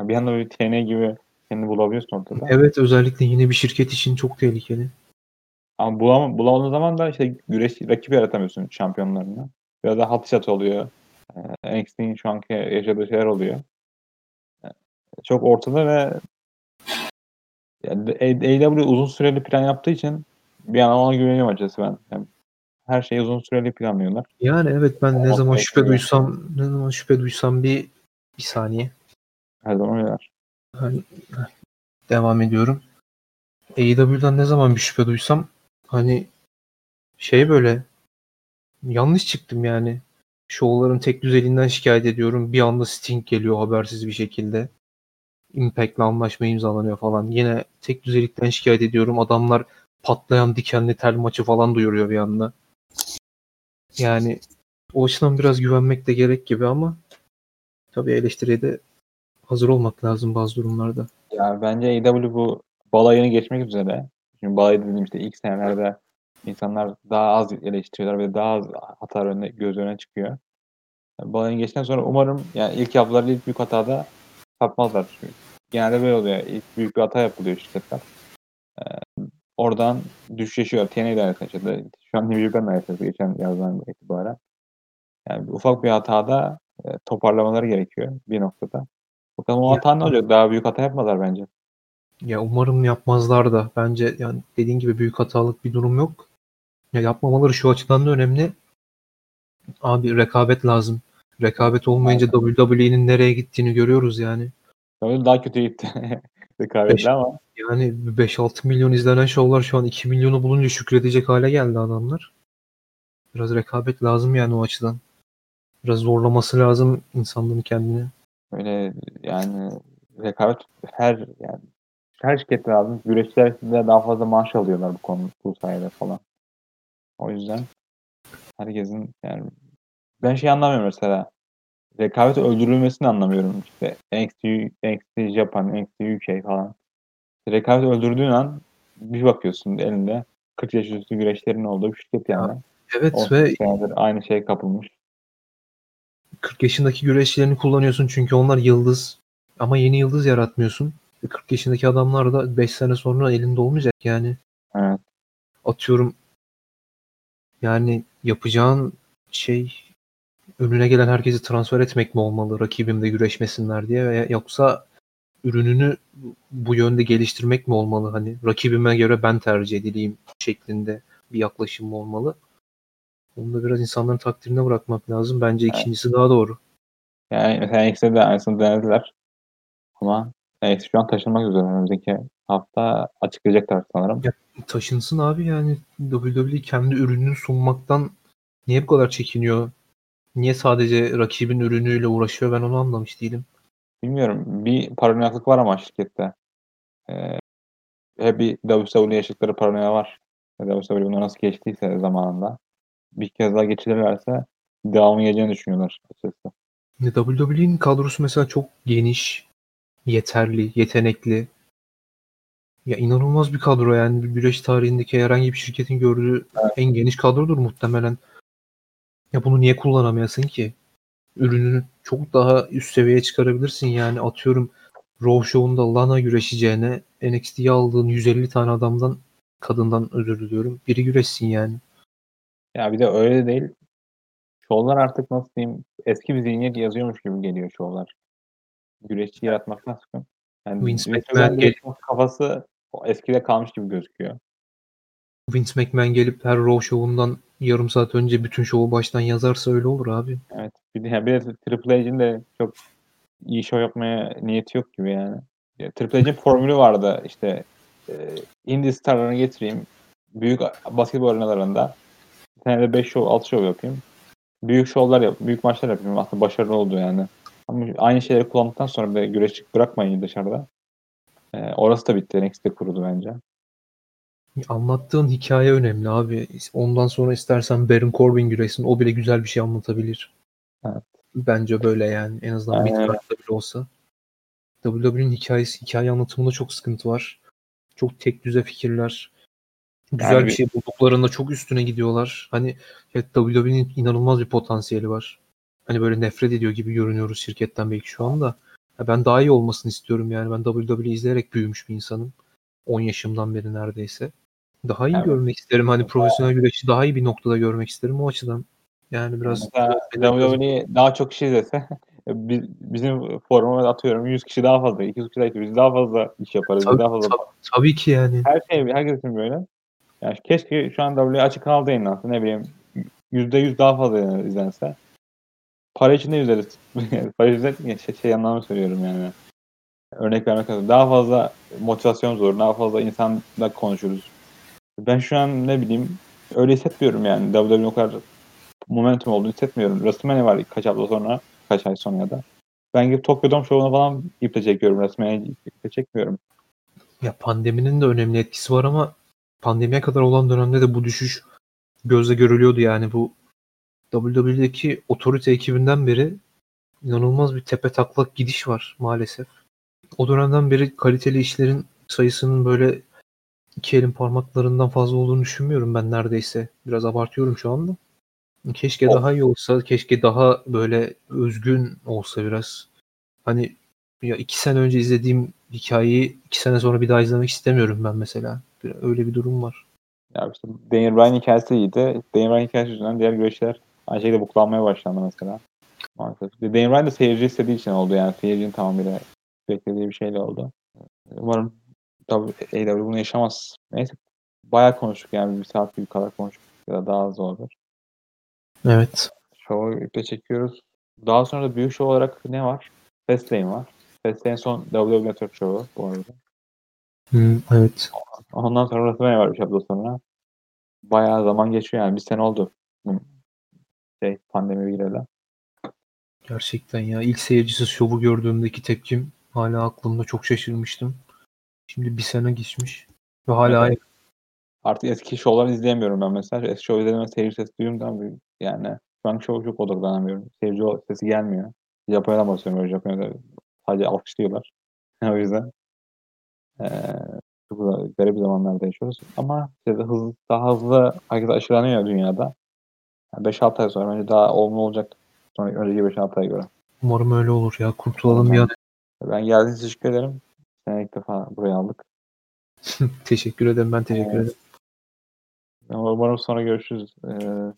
A: Bir anda böyle TN gibi kendini bulabiliyorsun ortada.
B: Evet özellikle yine bir şirket için çok tehlikeli.
A: Ama bulam bulamadığın zaman da işte güreş rakip yaratamıyorsun şampiyonlarına. Biraz da hot shot oluyor. Ee, NXT'nin şu anki yaşadığı şeyler oluyor. Ee, çok ortada ve yani AEW uzun süreli plan yaptığı için bir an ona güveniyorum açıkçası ben. Yani her şeyi uzun süreli planlıyorlar.
B: Yani evet ben ne
A: Ama
B: zaman şüphe
A: bekliyor.
B: duysam ne zaman şüphe duysam bir bir saniye.
A: Her zaman öyleler.
B: Devam ediyorum. AEW'dan ne zaman bir şüphe duysam hani şey böyle yanlış çıktım yani. Şovların tek düzeliğinden şikayet ediyorum. Bir anda Sting geliyor habersiz bir şekilde. Impact'le anlaşma imzalanıyor falan. Yine tek düzelikten şikayet ediyorum. Adamlar patlayan dikenli tel maçı falan duyuruyor bir anda. Yani o açıdan biraz güvenmek de gerek gibi ama tabii eleştiriye de hazır olmak lazım bazı durumlarda.
A: Ya bence AEW bu balayını geçmek üzere. Şimdi balayı dediğim işte ilk senelerde insanlar daha az eleştiriyorlar ve daha az hata önüne, göz önüne çıkıyor. Yani balayını geçtikten sonra umarım yani ilk yaptıkları ilk büyük hatada sapmazlar. Çünkü genelde böyle oluyor. İlk büyük bir hata yapılıyor şirketler. Ee, oradan düşüş yaşıyor. TNA aynısını yaşadı. Şu an New Japan da yaşadı geçen yazdan itibaren. Yani ufak bir hatada e, toparlamaları gerekiyor bir noktada. Bakalım o hata ne olacak? Daha büyük hata yapmadılar bence.
B: Ya umarım yapmazlar da. Bence yani dediğin gibi büyük hatalık bir durum yok. Ya yapmamaları şu açıdan da önemli. Abi rekabet lazım. Rekabet olmayınca WWE'nin nereye gittiğini görüyoruz yani.
A: Öyle daha kötü gitti. Rekabetli ama
B: Yani 5-6 milyon izlenen şovlar şu an 2 milyonu bulunca şükredecek hale geldi adamlar. Biraz rekabet lazım yani o açıdan. Biraz zorlaması lazım insanların kendini.
A: öyle yani rekabet her yani her şirkette lazım. Güreşçiler de daha fazla maaş alıyorlar bu konu bu sayede falan. O yüzden herkesin yani ben şey anlamıyorum mesela. Rekabet öldürülmesini anlamıyorum işte. NXT, NXT Japan, NXT UK falan. Rekabet öldürdüğün an bir bakıyorsun elinde 40 yaş üstü güreşlerin olduğu bir şirket yani.
B: Evet
A: 18
B: ve
A: aynı şey kapılmış.
B: 40 yaşındaki güreşçilerini kullanıyorsun çünkü onlar yıldız. Ama yeni yıldız yaratmıyorsun. E 40 yaşındaki adamlar da 5 sene sonra elinde olmayacak yani.
A: Evet.
B: Atıyorum yani yapacağın şey önüne gelen herkesi transfer etmek mi olmalı rakibimde güreşmesinler diye veya yoksa ürününü bu yönde geliştirmek mi olmalı hani rakibime göre ben tercih edileyim şeklinde bir yaklaşım mı olmalı? Onu da biraz insanların takdirine bırakmak lazım. Bence ikincisi daha doğru.
A: Yani mesela NXT'de de aynısını denediler. Ama NXT şu an taşınmak üzere. Önümüzdeki hafta açıklayacaklar sanırım.
B: Ya, Taşınsın abi yani WWE kendi ürününü sunmaktan niye bu kadar çekiniyor? Niye sadece rakibin ürünüyle uğraşıyor ben onu anlamış değilim.
A: Bilmiyorum. Bir paranoyaklık var ama şirkette. Ee, hep bir WWE yaşadıkları paranoya var. WWE bunu nasıl geçtiyse zamanında. Bir kez daha geçirirlerse devamı geleceğini düşünüyorlar açıkçası.
B: WWE'nin kadrosu mesela çok geniş, yeterli, yetenekli. Ya inanılmaz bir kadro yani bir güreş tarihindeki herhangi bir şirketin gördüğü en geniş kadrodur muhtemelen. Ya bunu niye kullanamayasın ki? Ürününü çok daha üst seviyeye çıkarabilirsin yani atıyorum Raw Show'unda Lana güreşeceğine NXT'ye aldığın 150 tane adamdan kadından özür diliyorum. Biri güreşsin yani.
A: Ya bir de öyle de değil. Şovlar artık nasıl diyeyim eski bir zihniyet yazıyormuş gibi geliyor şovlar. Güreşçi yaratmaktan sıkın. Yani
B: Vince McMahon
A: McMahon
B: gel-
A: kafası eskide kalmış gibi gözüküyor.
B: Vince McMahon gelip her Raw Show'undan yarım saat önce bütün şovu baştan yazarsa öyle olur abi.
A: Evet. Bir de, bir de Triple H'in de çok iyi show yapmaya niyeti yok gibi yani. Ya, Triple H'in formülü vardı işte e, indie starlarını getireyim. Büyük basketbol arenalarında senede 5 show, 6 show yapayım. Büyük şovlar yap, büyük maçlar yapayım. Aslında başarılı oldu yani. Ama aynı şeyleri kullandıktan sonra bir de güreş bırakmayın dışarıda. Ee, orası da bitti. NXT kuruldu bence.
B: Anlattığın hikaye önemli abi. Ondan sonra istersen Baron Corbin güreşsin. O bile güzel bir şey anlatabilir.
A: Evet.
B: Bence böyle yani. En azından bir tarafta bile olsa. WWE'nin hikayesi, hikaye anlatımında çok sıkıntı var. Çok tek düze fikirler. Güzel
A: Yani
B: bir
A: bir-
B: şey bulduklarında çok üstüne gidiyorlar. Hani evet, WWE'nin inanılmaz bir potansiyeli var. Hani böyle nefret ediyor gibi görünüyoruz şirketten belki şu anda. Ya ben daha iyi olmasını istiyorum yani. Ben WWE izleyerek büyümüş bir insanım. 10 yaşımdan beri neredeyse. Daha iyi
A: Evet.
B: görmek isterim. Hani profesyonel güreşi daha iyi bir noktada görmek isterim o açıdan. Yani biraz
A: Mesela WWE daha çok kişi izlese biz, bizim foruma atıyorum 100 kişi daha fazla, 200 kişi daha fazla, biz daha fazla iş yaparız,
B: Tabii,
A: daha fazla.
B: tabii. tabii ki yani.
A: Her şey, herkes için böyle. Yani keşke şu an WWE açık kanalda yayınlansa, ne bileyim %100 daha fazla izlense. Para için de izleriz. Para için şey, şey anlamda söylüyorum yani. Örnek vermek lazım. Daha fazla motivasyon olur, daha fazla insanla konuşuruz. Ben şu an ne bileyim öyle hissetmiyorum yani. WWE'nin o kadar momentum olduğunu hissetmiyorum. WrestleMania var kaç hafta sonra, kaç ay sonra ya da. Ben gidip Tokyo Dome Show'una falan iple çekiyorum. WrestleMania'yı iple çekmiyorum.
B: Ya pandeminin de önemli etkisi var ama pandemiye kadar olan dönemde de bu düşüş gözle görülüyordu yani bu WWE'deki otorite ekibinden beri inanılmaz bir tepe taklak gidiş var maalesef. O dönemden beri kaliteli işlerin sayısının böyle iki elin parmaklarından fazla olduğunu düşünmüyorum ben neredeyse. Biraz abartıyorum şu anda. Keşke
A: O-
B: daha iyi olsa, keşke daha böyle özgün olsa biraz. Hani ya iki sene önce izlediğim hikayeyi iki sene sonra bir daha izlemek istemiyorum ben mesela. Öyle bir durum var.
A: Ya işte Daniel Bryan hikayesi iyiydi. Daniel Bryan hikayesi yüzünden diğer güreşler aynı şekilde buklanmaya başlandı mesela. Maalesef. Daniel Bryan da seyirci istediği için oldu yani. Seyircinin tamamıyla beklediği bir şeyle oldu. Umarım AEW bunu yaşamaz. Neyse. Bayağı konuştuk yani. Bir saat gibi kadar konuştuk. Ya da daha az olur.
B: Evet.
A: Şovu iple çekiyoruz. Daha sonra da büyük show olarak ne var? Fastlane var. Fastlane son WWE Network şovu bu arada.
B: Hmm, evet.
A: Ondan sonra WrestleMania var bir hafta sonra. Bayağı zaman geçiyor yani. Bir sene oldu. Bu Şey, pandemi gireli.
B: Gerçekten ya. ilk seyircisiz şovu gördüğümdeki tepkim hala aklımda çok şaşırmıştım. Şimdi bir sene geçmiş. Ve hala
A: Evet. Artık eski şovları izleyemiyorum ben mesela. Eski şov izlediğimde seyirci sesi duyuyorum da yani şu an şov çok odaklanamıyorum. Seyirci sesi gelmiyor. Japonya'dan. Böyle Japonya'da sadece alkışlıyorlar. o yüzden eee çok da garip zamanlarda yaşıyoruz. Ama işte hızlı, daha hızlı herkes aşılanıyor ya dünyada. Yani 5-6 ay sonra bence daha olumlu olacak. Sonra önceki 5-6 aya göre.
B: umarım öyle olur ya. Kurtulalım bir an.
A: Ben geldiğiniz için teşekkür ederim. Seni ilk defa buraya aldık.
B: Teşekkür ederim. Ben teşekkür
A: Evet.
B: ederim.
A: Umarım sonra görüşürüz. Eee